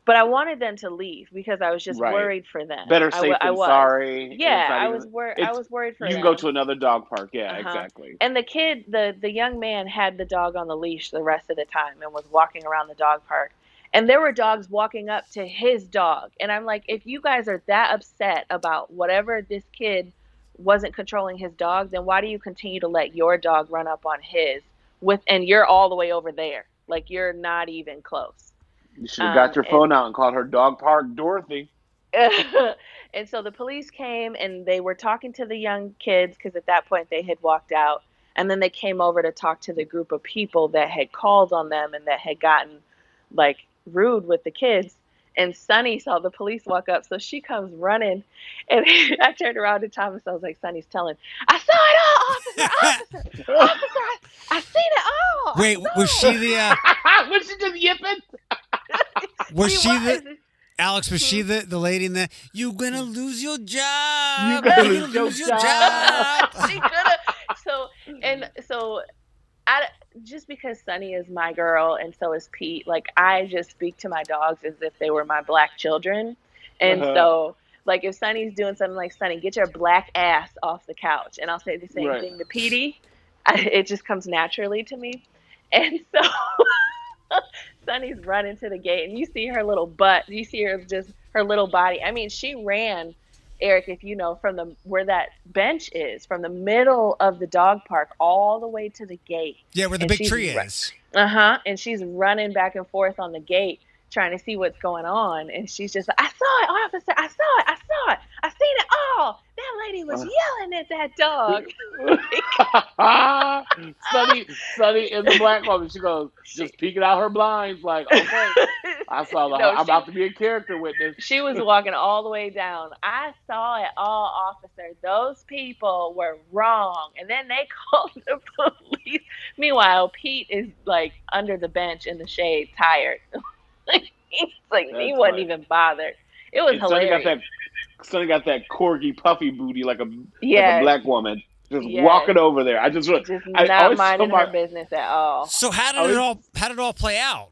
But I wanted them to leave because I was just Right. worried for them. Better I safe I than was. sorry. Yeah, I was worried. I was worried for You them. can go to another dog park. Yeah, Uh-huh. exactly. And the kid, the the young man, had the dog on the leash the rest of the time and was walking around the dog park. And there were dogs walking up to his dog, and I'm like, if you guys are that upset about whatever this kid wasn't controlling his dog, then why do you continue to let your dog run up on his with, and you're all the way over there, like you're not even close. You should have got um, your and- phone out and called her dog park Dorothy. and so the police came and they were talking to the young kids because at that point they had walked out. And then they came over to talk to the group of people that had called on them and that had gotten like rude with the kids. And Sunny saw the police walk up, so she comes running. And I turned around to Thomas. I was like, Sunny's telling, I saw it all, officer, officer, officer, I, I seen it all. Wait, was she the uh, was she just yipping? was she was. the Alex? Was she the the lady in the you gonna lose your job? You gonna You're lose your job." she could have. So and so, I just because Sunny is my girl and so is Pete. Like I just speak to my dogs as if they were my black children, and Uh-huh. so. Like if Sunny's doing something like Sunny, get your black ass off the couch, and I'll say the same Right. thing to Petey. I, it just comes naturally to me, and so Sunny's running to the gate, and you see her little butt. You see her just her little body. I mean, she ran, Eric, if you know, from the where that bench is, from the middle of the dog park all the way to the gate. Yeah, where the And big tree is. Uh huh. And she's running back and forth on the gate, trying to see what's going on. And she's just like, "I saw it, officer. I saw it. I saw it. I seen it all." That lady was Uh. yelling at that dog. Sunny, Sunny in the black woman. She goes, just peeking out her blinds, like, okay, I saw the. No, I'm she- about to be a character witness. She was walking all the way down. I saw it all, officer. Those people were wrong. And then they called the police. Meanwhile, Pete is like under the bench in the shade, tired. He's like, he wasn't funny. even bothered. It was And Sunny got hilarious. that. Sunny got that corgi puffy booty like a like a black woman, just Yes. walking over there. I just Just I not always minding tell my- business at all. So how did I was- it all how did it all play out?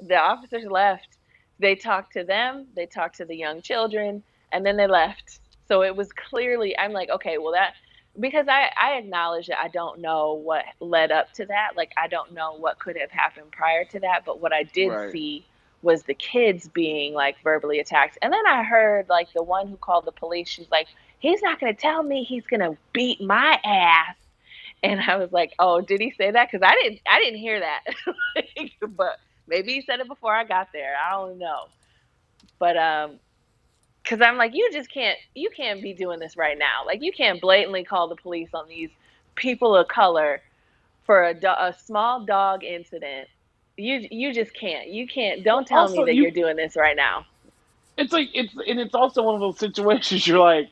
the officers left. They talked to them, they talked to the young children, and then they left. So it was clearly, I'm like, okay, well, that, because I, I acknowledge that I don't know what led up to that. Like, I don't know what could have happened prior to that. But what I did Right. see was the kids being like verbally attacked. And then I heard like the one who called the police, she's like, he's not going to tell me he's going to beat my ass. And I was like, "Oh, did he say that? Because I didn't, I didn't hear that. but maybe he said it before I got there. I don't know. But um, because I'm like, you just can't, you can't be doing this right now. Like, you can't blatantly call the police on these people of color for a, do- a small dog incident. You you just can't. You can't. Don't tell Also, me that you- you're doing this right now. It's like it's and it's also one of those situations you're like,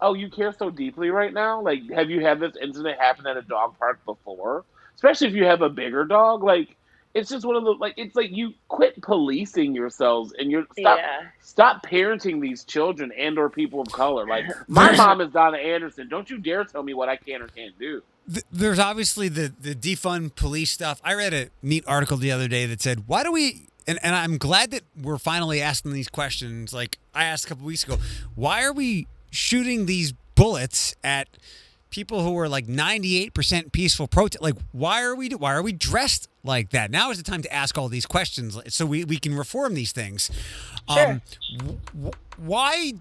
oh, you care so deeply right now. Like, have you had this incident happen at a dog park before? Especially if you have a bigger dog. Like, it's just one of the like. It's like you quit policing yourselves and you're stop Yeah. stop parenting these children and or people of color. Like, my mom is Donna Anderson. Don't you dare tell me what I can or can't do. There's obviously the the defund police stuff. I read a neat article the other day that said, "Why do we?" And, and I'm glad that we're finally asking these questions. Like I asked a couple weeks ago, why are we shooting these bullets at people who are like 98% peaceful protest? Like, why are we why are we dressed like that? Now is the time to ask all these questions so we, we can reform these things. Um, w- w- why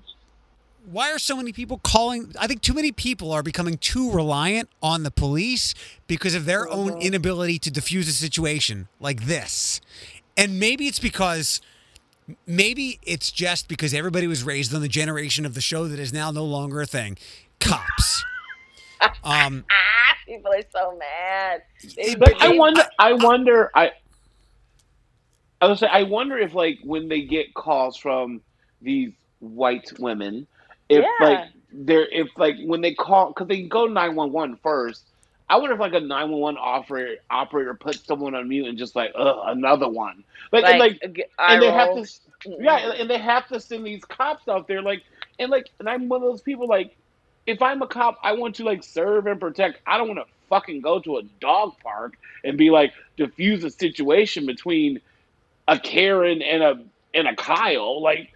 why are so many people calling i think too many people are becoming too reliant on the police because of their own inability to diffuse a situation like this and maybe it's because maybe it's just because everybody was raised on the generation of the show that is now no longer a thing cops um Ah, people are so mad. They, But I wonder. I wonder. I. I was say. I wonder if like when they get calls from these white women, if Yeah. like they're if like when they call because they go 911 first. I wonder if like a 911 operator operator puts someone on mute and just like, ugh, another one. Like, and, like and they eye have to yeah and they have to send these cops out there like and like and i'm one of those people like if i'm a cop i want to like serve and protect. I don't want to fucking go to a dog park and be like diffuse a situation between a karen and a and a kyle. Like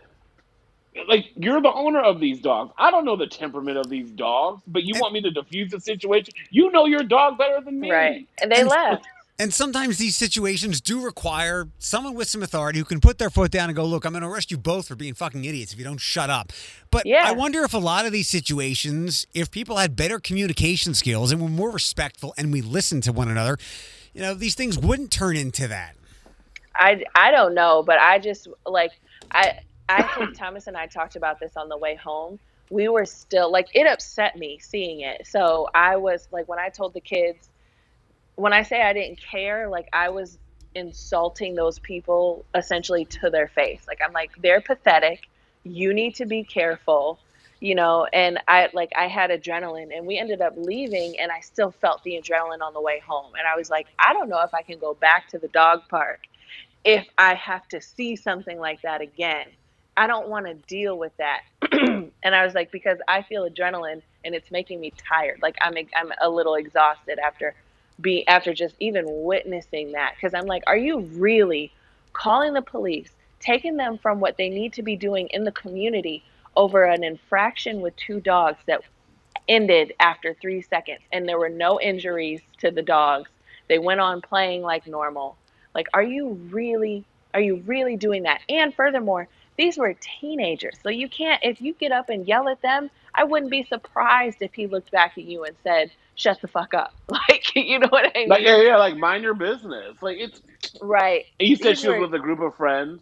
like you're the owner of these dogs. I don't know the temperament of these dogs but you want me to diffuse the situation? You know your dog better than me. Right. And they left. And sometimes these situations do require someone with some authority who can put their foot down and go, "Look, I'm going to arrest you both for being fucking idiots if you don't shut up." But Yeah. I wonder if a lot of these situations, if people had better communication skills and were more respectful and we listened to one another, you know, these things wouldn't turn into that. I, I don't know, but I just like I I think Thomas and I talked about this on the way home. We were still like it upset me seeing it. So I was like when I told the kids when I say I didn't care, like I was insulting those people essentially to their face. Like I'm like they're pathetic. You need to be careful. You know, and I like I had adrenaline and we ended up leaving and I still felt the adrenaline on the way home. And I was like, I don't know if I can go back to the dog park if I have to see something like that again. I don't want to deal with that. and I was like, because I feel adrenaline and it's making me tired. Like I'm, I'm a little exhausted after be after just even witnessing that. Cause I'm like, are you really calling the police, taking them from what they need to be doing in the community over an infraction with two dogs that ended after three seconds and there were no injuries to the dogs. They went on playing like normal. Like, are you really, are you really doing that? And furthermore, these were teenagers. So you can't, if you get up and yell at them, I wouldn't be surprised if he looked back at you and said, shut the fuck up. Like, you know what I mean? like yeah yeah like mind your business like it's right. and you said These she was with a group of friends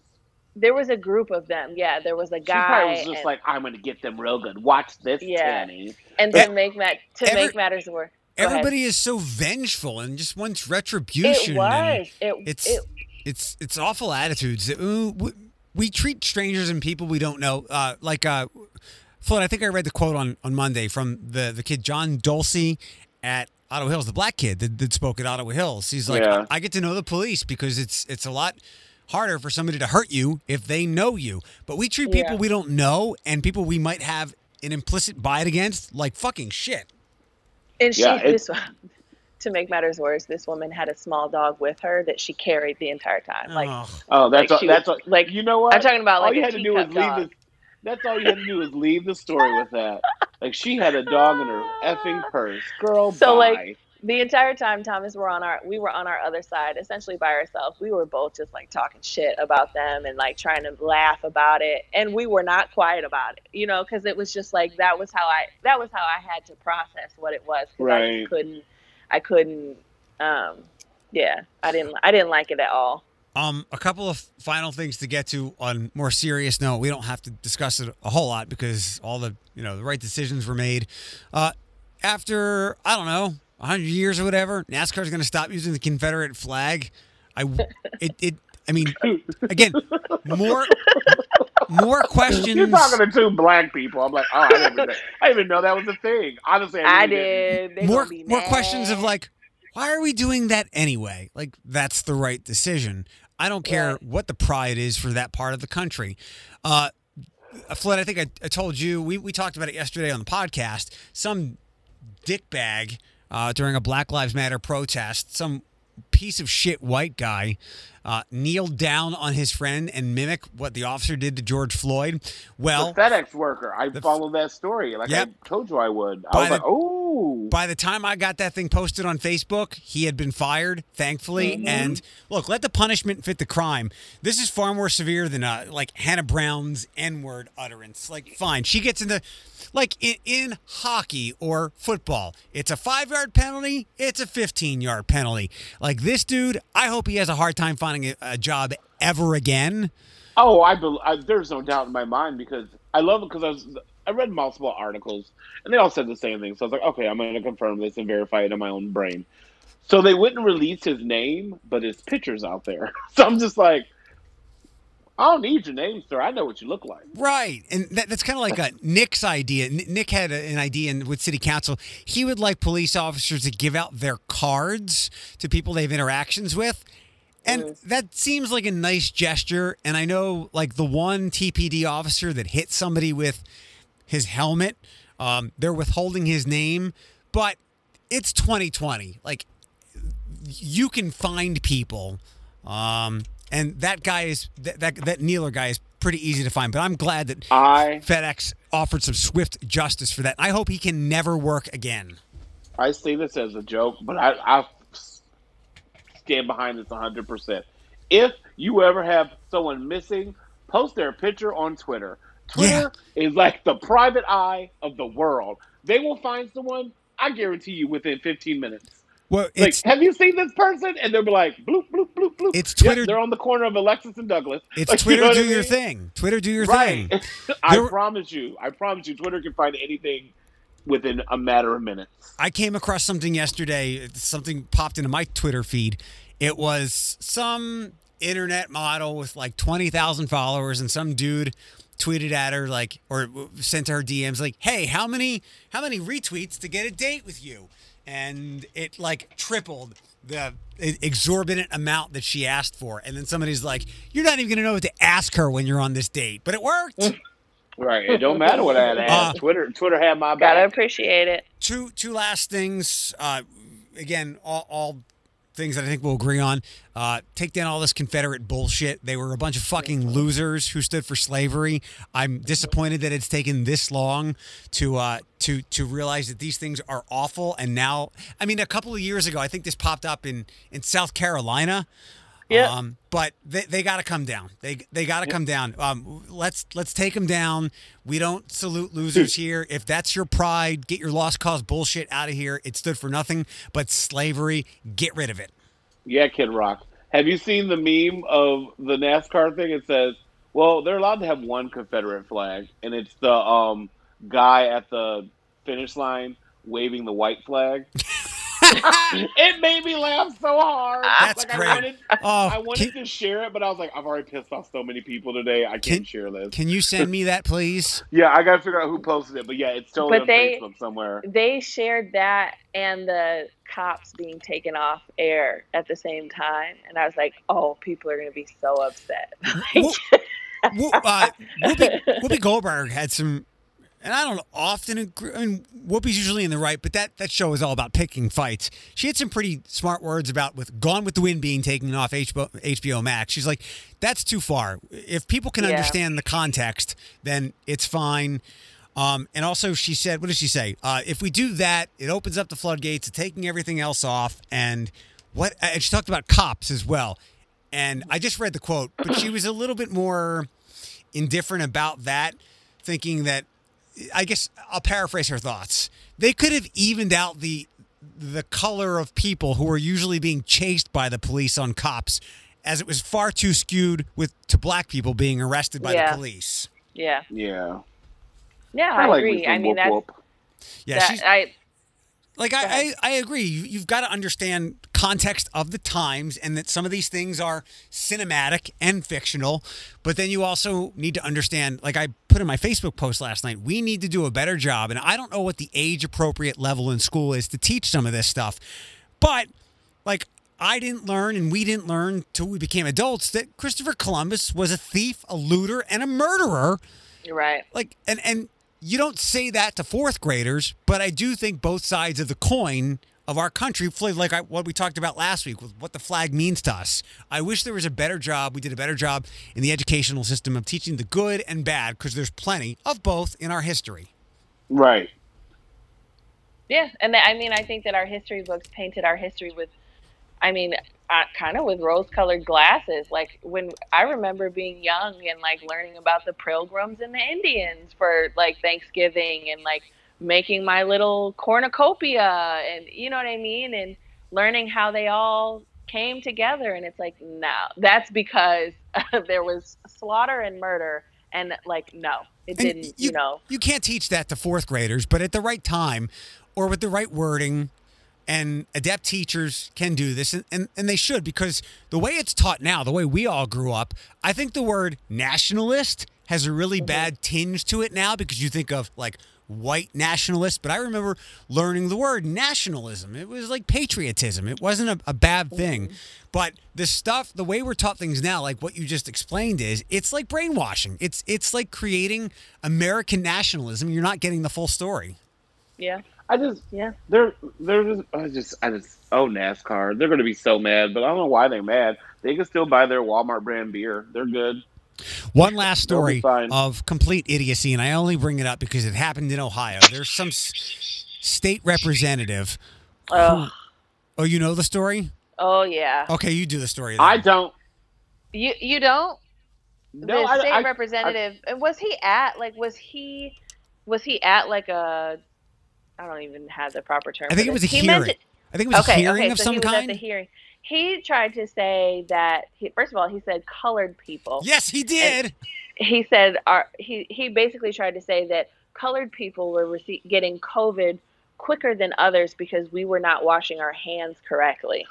There was a group of them. Yeah, there was a She guy. probably was just and, like, I'm gonna get them real good. Watch this, Yeah. Tanny. and to make ma- to Every- make matters worse. Go ahead. Everybody is so vengeful and just wants retribution. It was. It, It's it it's it's awful attitudes. We, we treat strangers and people we don't know uh, like uh, Floyd. I think I read the quote on, on Monday from the the kid John Dulce at Ottawa Hills, the black kid that, that spoke at Ottawa Hills. He's like, Yeah. I get to know the police because it's it's a lot harder for somebody to hurt you if they know you. But we treat people Yeah. we don't know and people we might have an implicit bias against like fucking shit. And she, Yeah, it- this, to make matters worse, this woman had a small dog with her that she carried the entire time. Like, Oh, that's Like all, she that's was- all, like, you know what? I'm talking about all like you had to do was teacup leave dog. That's all you had to do was leave the story with that. Like she had a dog in her effing purse, girl. So, bye. like, the entire time Thomas were on our we were on our other side, essentially by ourselves. We were both just like talking shit about them and like trying to laugh about it, and we were not quiet about it, you know, because it was just like that was how I that was how I had to process what it was. 'cause I Right. just couldn't I couldn't. Um, yeah, I didn't. I didn't like it at all. Um, a couple of final things to get to on more serious note. We don't have to discuss it a whole lot because all the you know the right decisions were made. Uh, after I don't know hundred years or whatever, NASCAR is going to stop using the Confederate flag. I it it. I mean, again, more more questions. You're talking to two black people. I'm like, oh, I didn't, even know, I didn't even know that was a thing. Honestly, I, I really didn't. more be more questions of like, why are we doing that anyway? Like that's the right decision. I don't care Right. what the pride is for that part of the country. Uh, Flint, I think I, I told you we, we talked about it yesterday on the podcast. Some dickbag uh, during a Black Lives Matter protest, some piece of shit white guy uh, kneeled down on his friend and mimic what the officer did to George Floyd. Well, the FedEx worker. I the- followed that story like Yep. I told you I would. I By was the- like, oh, by the time I got that thing posted on Facebook, he had been fired, thankfully. And look, let the punishment fit the crime. This is far more severe than uh, like Hannah Brown's N-word utterance. Like, fine, she gets into like in, in hockey or football, it's a five-yard penalty, it's a fifteen-yard penalty. Like this dude, I hope he has a hard time finding a, a job ever again. oh, I, bel I there's no doubt in my mind because I love it because I was I read multiple articles and they all said the same thing. So I was like, okay, I'm going to confirm this and verify it in my own brain. So they wouldn't release his name, but his picture's out there. So I'm just like, I don't need your name, sir. I know what you look like. Right, and that, that's kind of like a Nick's idea. Nick had a, an idea in, with City Council. He would like police officers to give out their cards to people they have interactions with, and that seems like a nice gesture. And I know, like the one TPD officer that hit somebody with his helmet, um, they're withholding his name, but it's 2020. Like you can find people. Um, and that guy is that, that that kneeler guy is pretty easy to find. But I'm glad that I FedEx offered some swift justice for that. I hope he can never work again. I see this as a joke, but I, I stand behind this 100%. If you ever have someone missing, post their picture on Twitter. Twitter is like the private eye of the world. They will find someone, I guarantee you, within 15 minutes. Well, Like, have you seen this person? And they'll be like, bloop, bloop, bloop, bloop. It's Yep, Twitter- they're on the corner of Alexis and Douglas. it's Like, you Twitter know do I your mean? thing. Twitter do your Right. thing. I There promise you. I promise you, Twitter can find anything within a matter of minutes. I came across something yesterday. Something popped into my Twitter feed. It was some internet model with like twenty thousand followers, and some dude tweeted at her like, or sent her DMs like, "Hey, how many how many retweets to get a date with you?" And it like tripled the exorbitant amount that she asked for. And then somebody's like, "You're not even gonna know what to ask her when you're on this date," but it worked. Right. It don't matter what I had Uh, asked. Twitter Twitter had my Gotta appreciate it. two two last things. Uh, again, all, all things that I think we'll agree on. Uh, take down all this Confederate bullshit. They were a bunch of fucking losers who stood for slavery. I'm disappointed that it's taken this long to uh, to to realize that these things are awful. And now, I mean, a couple of years ago, I think this popped up in in South Carolina. Yeah. Um, but they, they got to come down. They they got to come down. Um, let's let's take them down. We don't salute losers here. If that's your pride, get your lost cause bullshit out of here. It stood for nothing but slavery. Get rid of it. Yeah, Kid Rock. Have you seen the meme of the NASCAR thing? It says, "Well, they're allowed to have one Confederate flag, and it's the um guy at the finish line waving the white flag." it made me laugh so hard. That's Like, great. I wanted, Oh, I wanted can, to share it, but I was like, I've already pissed off so many people today. I Can- can't share this. can you send me that, please? yeah, I gotta figure out who posted it, but yeah, it's totally But on they- Facebook somewhere. They shared that and the cops being taken off air at the same time, and I was like, "Oh, people are gonna be so upset." Who- Who- uh, Whoopi, Whoopi Goldberg had some, and I don't often agree. I mean, Whoopi's usually in the right, but that, that show is all about picking fights. She had some pretty smart words about with Gone with the Wind being taken off HBO, HBO Max. She's like, that's too far. If people can Yeah. understand the context, then it's fine. Um, and also, she said, what did she say? Uh, if we do that, it opens up the floodgates to taking everything else off. And what? And she talked about cops as well. And I just read the quote, but she was a little bit more indifferent about that, thinking that I guess I'll paraphrase her thoughts. They could have evened out the the color of people who are usually being chased by the police on cops, as it was far too skewed with to black people being arrested by Yeah. the police. Yeah. Yeah. Yeah, I I, like agree. me I mean, whoop that's whoop. Yeah, that, she's I like I, I. I agree. You, you've got to understand context of the times and that some of these things are cinematic and fictional. But then you also need to understand, like I put in my Facebook post last night, we need to do a better job. And I don't know what the age appropriate level in school is to teach some of this stuff. But like I didn't learn and we didn't learn till we became adults that Christopher Columbus was a thief, a looter, and a murderer you're right. like and and you don't say that to fourth graders but i do think both sides of the coin of our country like I, what we talked about last week with what the flag means to us i wish there was a better job we did a better job in the educational system of teaching the good and bad because there's plenty of both in our history Right. Yeah, and I mean, I think that our history books painted our history with, I mean, kind of with rose-colored glasses. Like when I remember being young and like learning about the Pilgrims and the Indians for like Thanksgiving and like making my little cornucopia and you know what I mean, and learning how they all came together. And it's like, no, that's because there was slaughter and murder, and like, no, it And didn't. You, know, you can't teach that to fourth graders but at the right time or with the right wording and adept teachers can do this and, and, and they should because the way it's taught now the way we all grew up i think the word nationalist has a really mm-hmm. bad tinge to it now because you think of like white nationalist but i remember learning the word nationalism. It was like patriotism. It wasn't a, a bad mm-hmm. thing. But the stuff the way we're taught things now like what you just explained is it's like brainwashing. It's it's like creating american nationalism. You're not getting the full story. Yeah, I just yeah. they're they're just I just I just oh NASCAR. They're gonna be so mad, but I don't know why they're mad. They can still buy their Walmart brand beer. They're good. One last story of complete idiocy, and I only bring it up because it happened in Ohio. There's some s- state representative. Oh, Oh, you know the story? oh yeah. Okay, you do the story. Then. I don't. You you don't No, the I, state I, representative and was he at like was he was he at like a I don't even have the proper term. I think it was this. a He hearing. mentioned- I think it was okay, a hearing okay, of so some he was at kind. the hearing. He tried to say that he, first of all he said colored people. Yes, he did. He said our he he basically tried to say that colored people were rece- getting COVID quicker than others because we were not washing our hands correctly.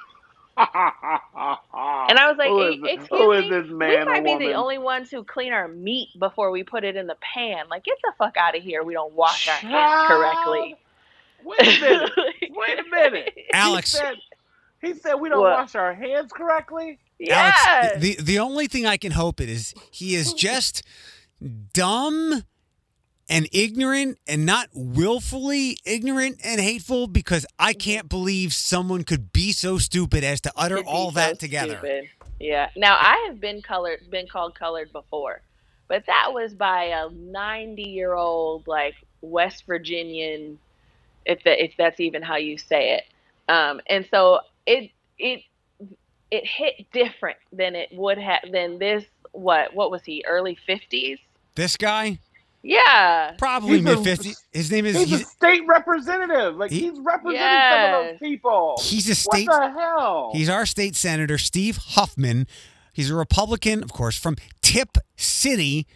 And I was like, Who "E- is th- excuse who is me, this we man or might be the only ones who clean our meat before we put it in the pan. Like, get the fuck out of here. We don't wash our hands correctly. Wait a minute. Wait a minute. Alex. He said, he said we don't What? wash our hands correctly. Alex, Yes. the the only thing I can hope it is he is just dumb and ignorant and not willfully ignorant and hateful because I can't believe someone could be so stupid as to utter It'd be all so that together. stupid. Yeah. Now I have been colored, been called colored before, but that was by a ninety-year-old like West Virginian, if that if that's even how you say it. Um, and so it it it hit different than it would have than this. What what was he? Early fifties. This guy, Yeah. probably mid fifties. His name is He's, a state representative. Like He- he's representing some of those people. he's a state What the hell? He's our state senator, Steve Huffman. He's a Republican, of course, from Tipp City.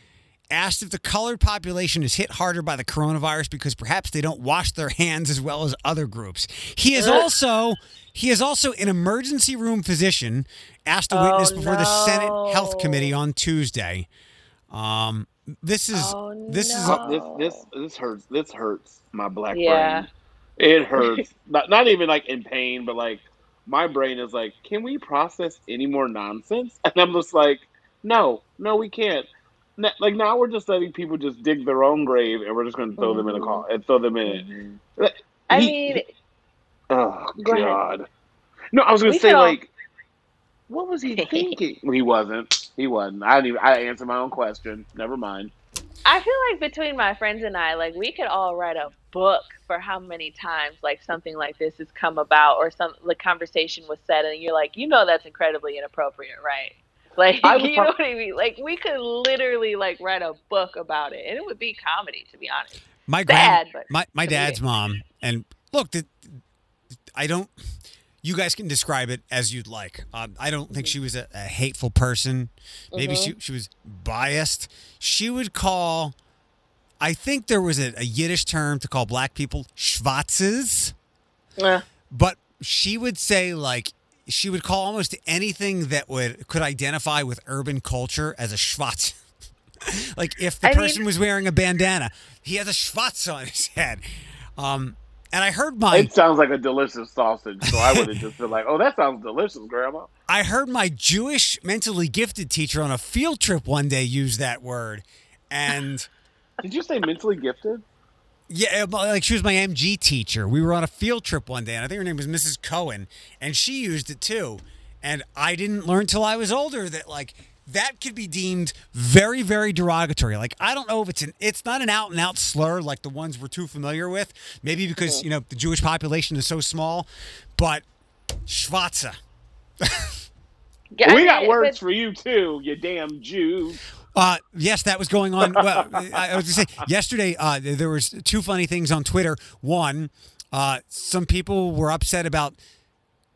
Asked if the colored population is hit harder by the coronavirus because perhaps they don't wash their hands as well as other groups. He is also he is also an emergency room physician. Asked to Oh, witness before the Senate Health. Committee on Tuesday. Um, this is Oh, this is no. this this this hurts. This hurts my black Yeah. brain. It hurts. not not even like in pain, but like my brain is like, can we process any more nonsense? And I'm just like, no, no, we can't. N- Like now we're just letting people just dig their own grave, and we're just going to throw them in a mm-hmm. car and throw them in mm-hmm. it. I He- mean, Oh Go ahead. God! No, I was gonna say could all- like, what was he thinking? He wasn't. He wasn't. I didn't. Even, I answered my own question. Never mind. I feel like between my friends and I, like we could all write a book for how many times like something like this has come about or some the conversation was said and you're like, you know that's incredibly inappropriate, right? Like I was you know what I mean? Like we could literally like write a book about it and it would be comedy to be honest. my Sad, grand, but my my comedic. dad's mom. And look, the, I don't. You guys can describe it as you'd like. Um, I don't think she was a, a hateful person. Maybe she she was biased. She would call. I think there was a, a Yiddish term to call black people schwatzes, Uh, but she would say like she would call almost anything that would could identify with urban culture as a schwatz. like if the I mean- person was wearing a bandana, he has a schwatz on his head. Um, and I heard my It sounds like a delicious sausage, so I would have just been like, "Oh, that sounds delicious, Grandma." I heard my Jewish mentally gifted teacher on a field trip one day use that word. And Did you say mentally gifted? Yeah, uh, like she was my MG teacher. We were on a field trip one day, and I think her name was Mrs. Cohen, and she used it too. And I didn't learn till I was older that like that could be deemed very, very derogatory. Like I don't know if it's an it's not an out and out slur like the ones we're too familiar with. Maybe because you know the Jewish population is so small, but schwatza. yeah, we I got mean, words but- for you too, you damn Jew. Uh, yes, that was going on. Well, I I was going to say yesterday. Uh, there was two funny things on Twitter. One, uh, some people were upset about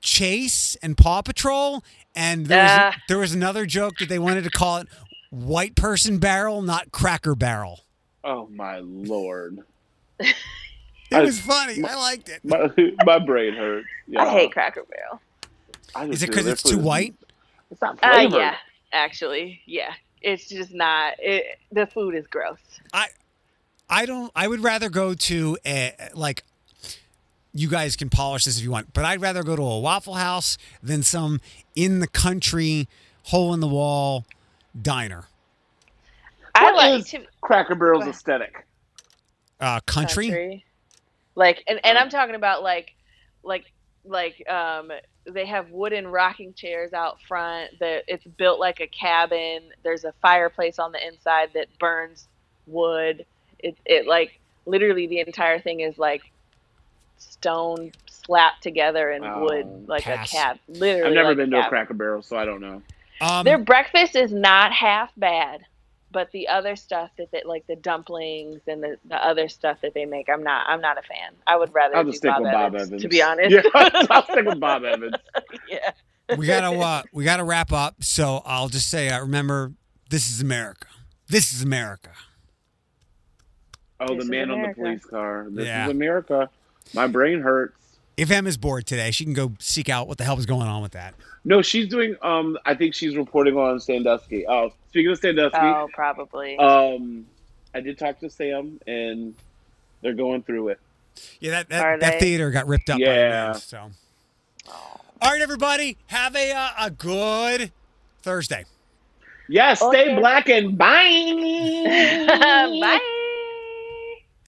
Chase and Paw Patrol, and there was, Ah. there was another joke that they wanted to call it White Person Barrel, not Cracker Barrel. Oh my lord, It I- was funny. I liked it. my my brain hurts. Yeah. I hate Cracker Barrel. Is it because it's too white? It's not Uh, yeah, actually, yeah. It's just not. It, the food is gross. I I don't I would rather go to a like you guys can polish this if you want, but I'd rather go to a Waffle House than some in the country hole in the wall diner. I What like is to Cracker Barrel's aesthetic? Uh country? Like, and, and I'm talking about like, like, like, um, they have wooden rocking chairs out front. That it's built like a cabin. There's a fireplace on the inside that burns wood. It, it like literally the entire thing is like stone slapped together and Oh, wood, like pass. a cab. Literally, I've never like been to a. Cracker Barrel, so I don't know. Um Their breakfast is not half bad, but the other stuff that they like the dumplings and the, the other stuff that they make, I'm not I'm not a fan. I would rather I'll do just stick Bob, with Bob Evans, Evans. to be honest. Yeah, I'll stick with Bob Evans. yeah. we gotta uh, we gotta wrap up. So I'll just say uh, remember this is America. This is America. Oh, This the is man on the police car. This Yeah. is America. My brain hurts. If Em is bored today, she can go seek out what the hell is going on with that. No, she's doing. Um, I think she's reporting on Sandusky. Oh, speaking of Sandusky, Oh, probably. um, I did talk to Sam, and they're going through it. Yeah, that that, that theater got ripped up by Yeah. the wind, so. All right, everybody, have a uh, a good Thursday. Yes, Okay. stay black and bye. Bye.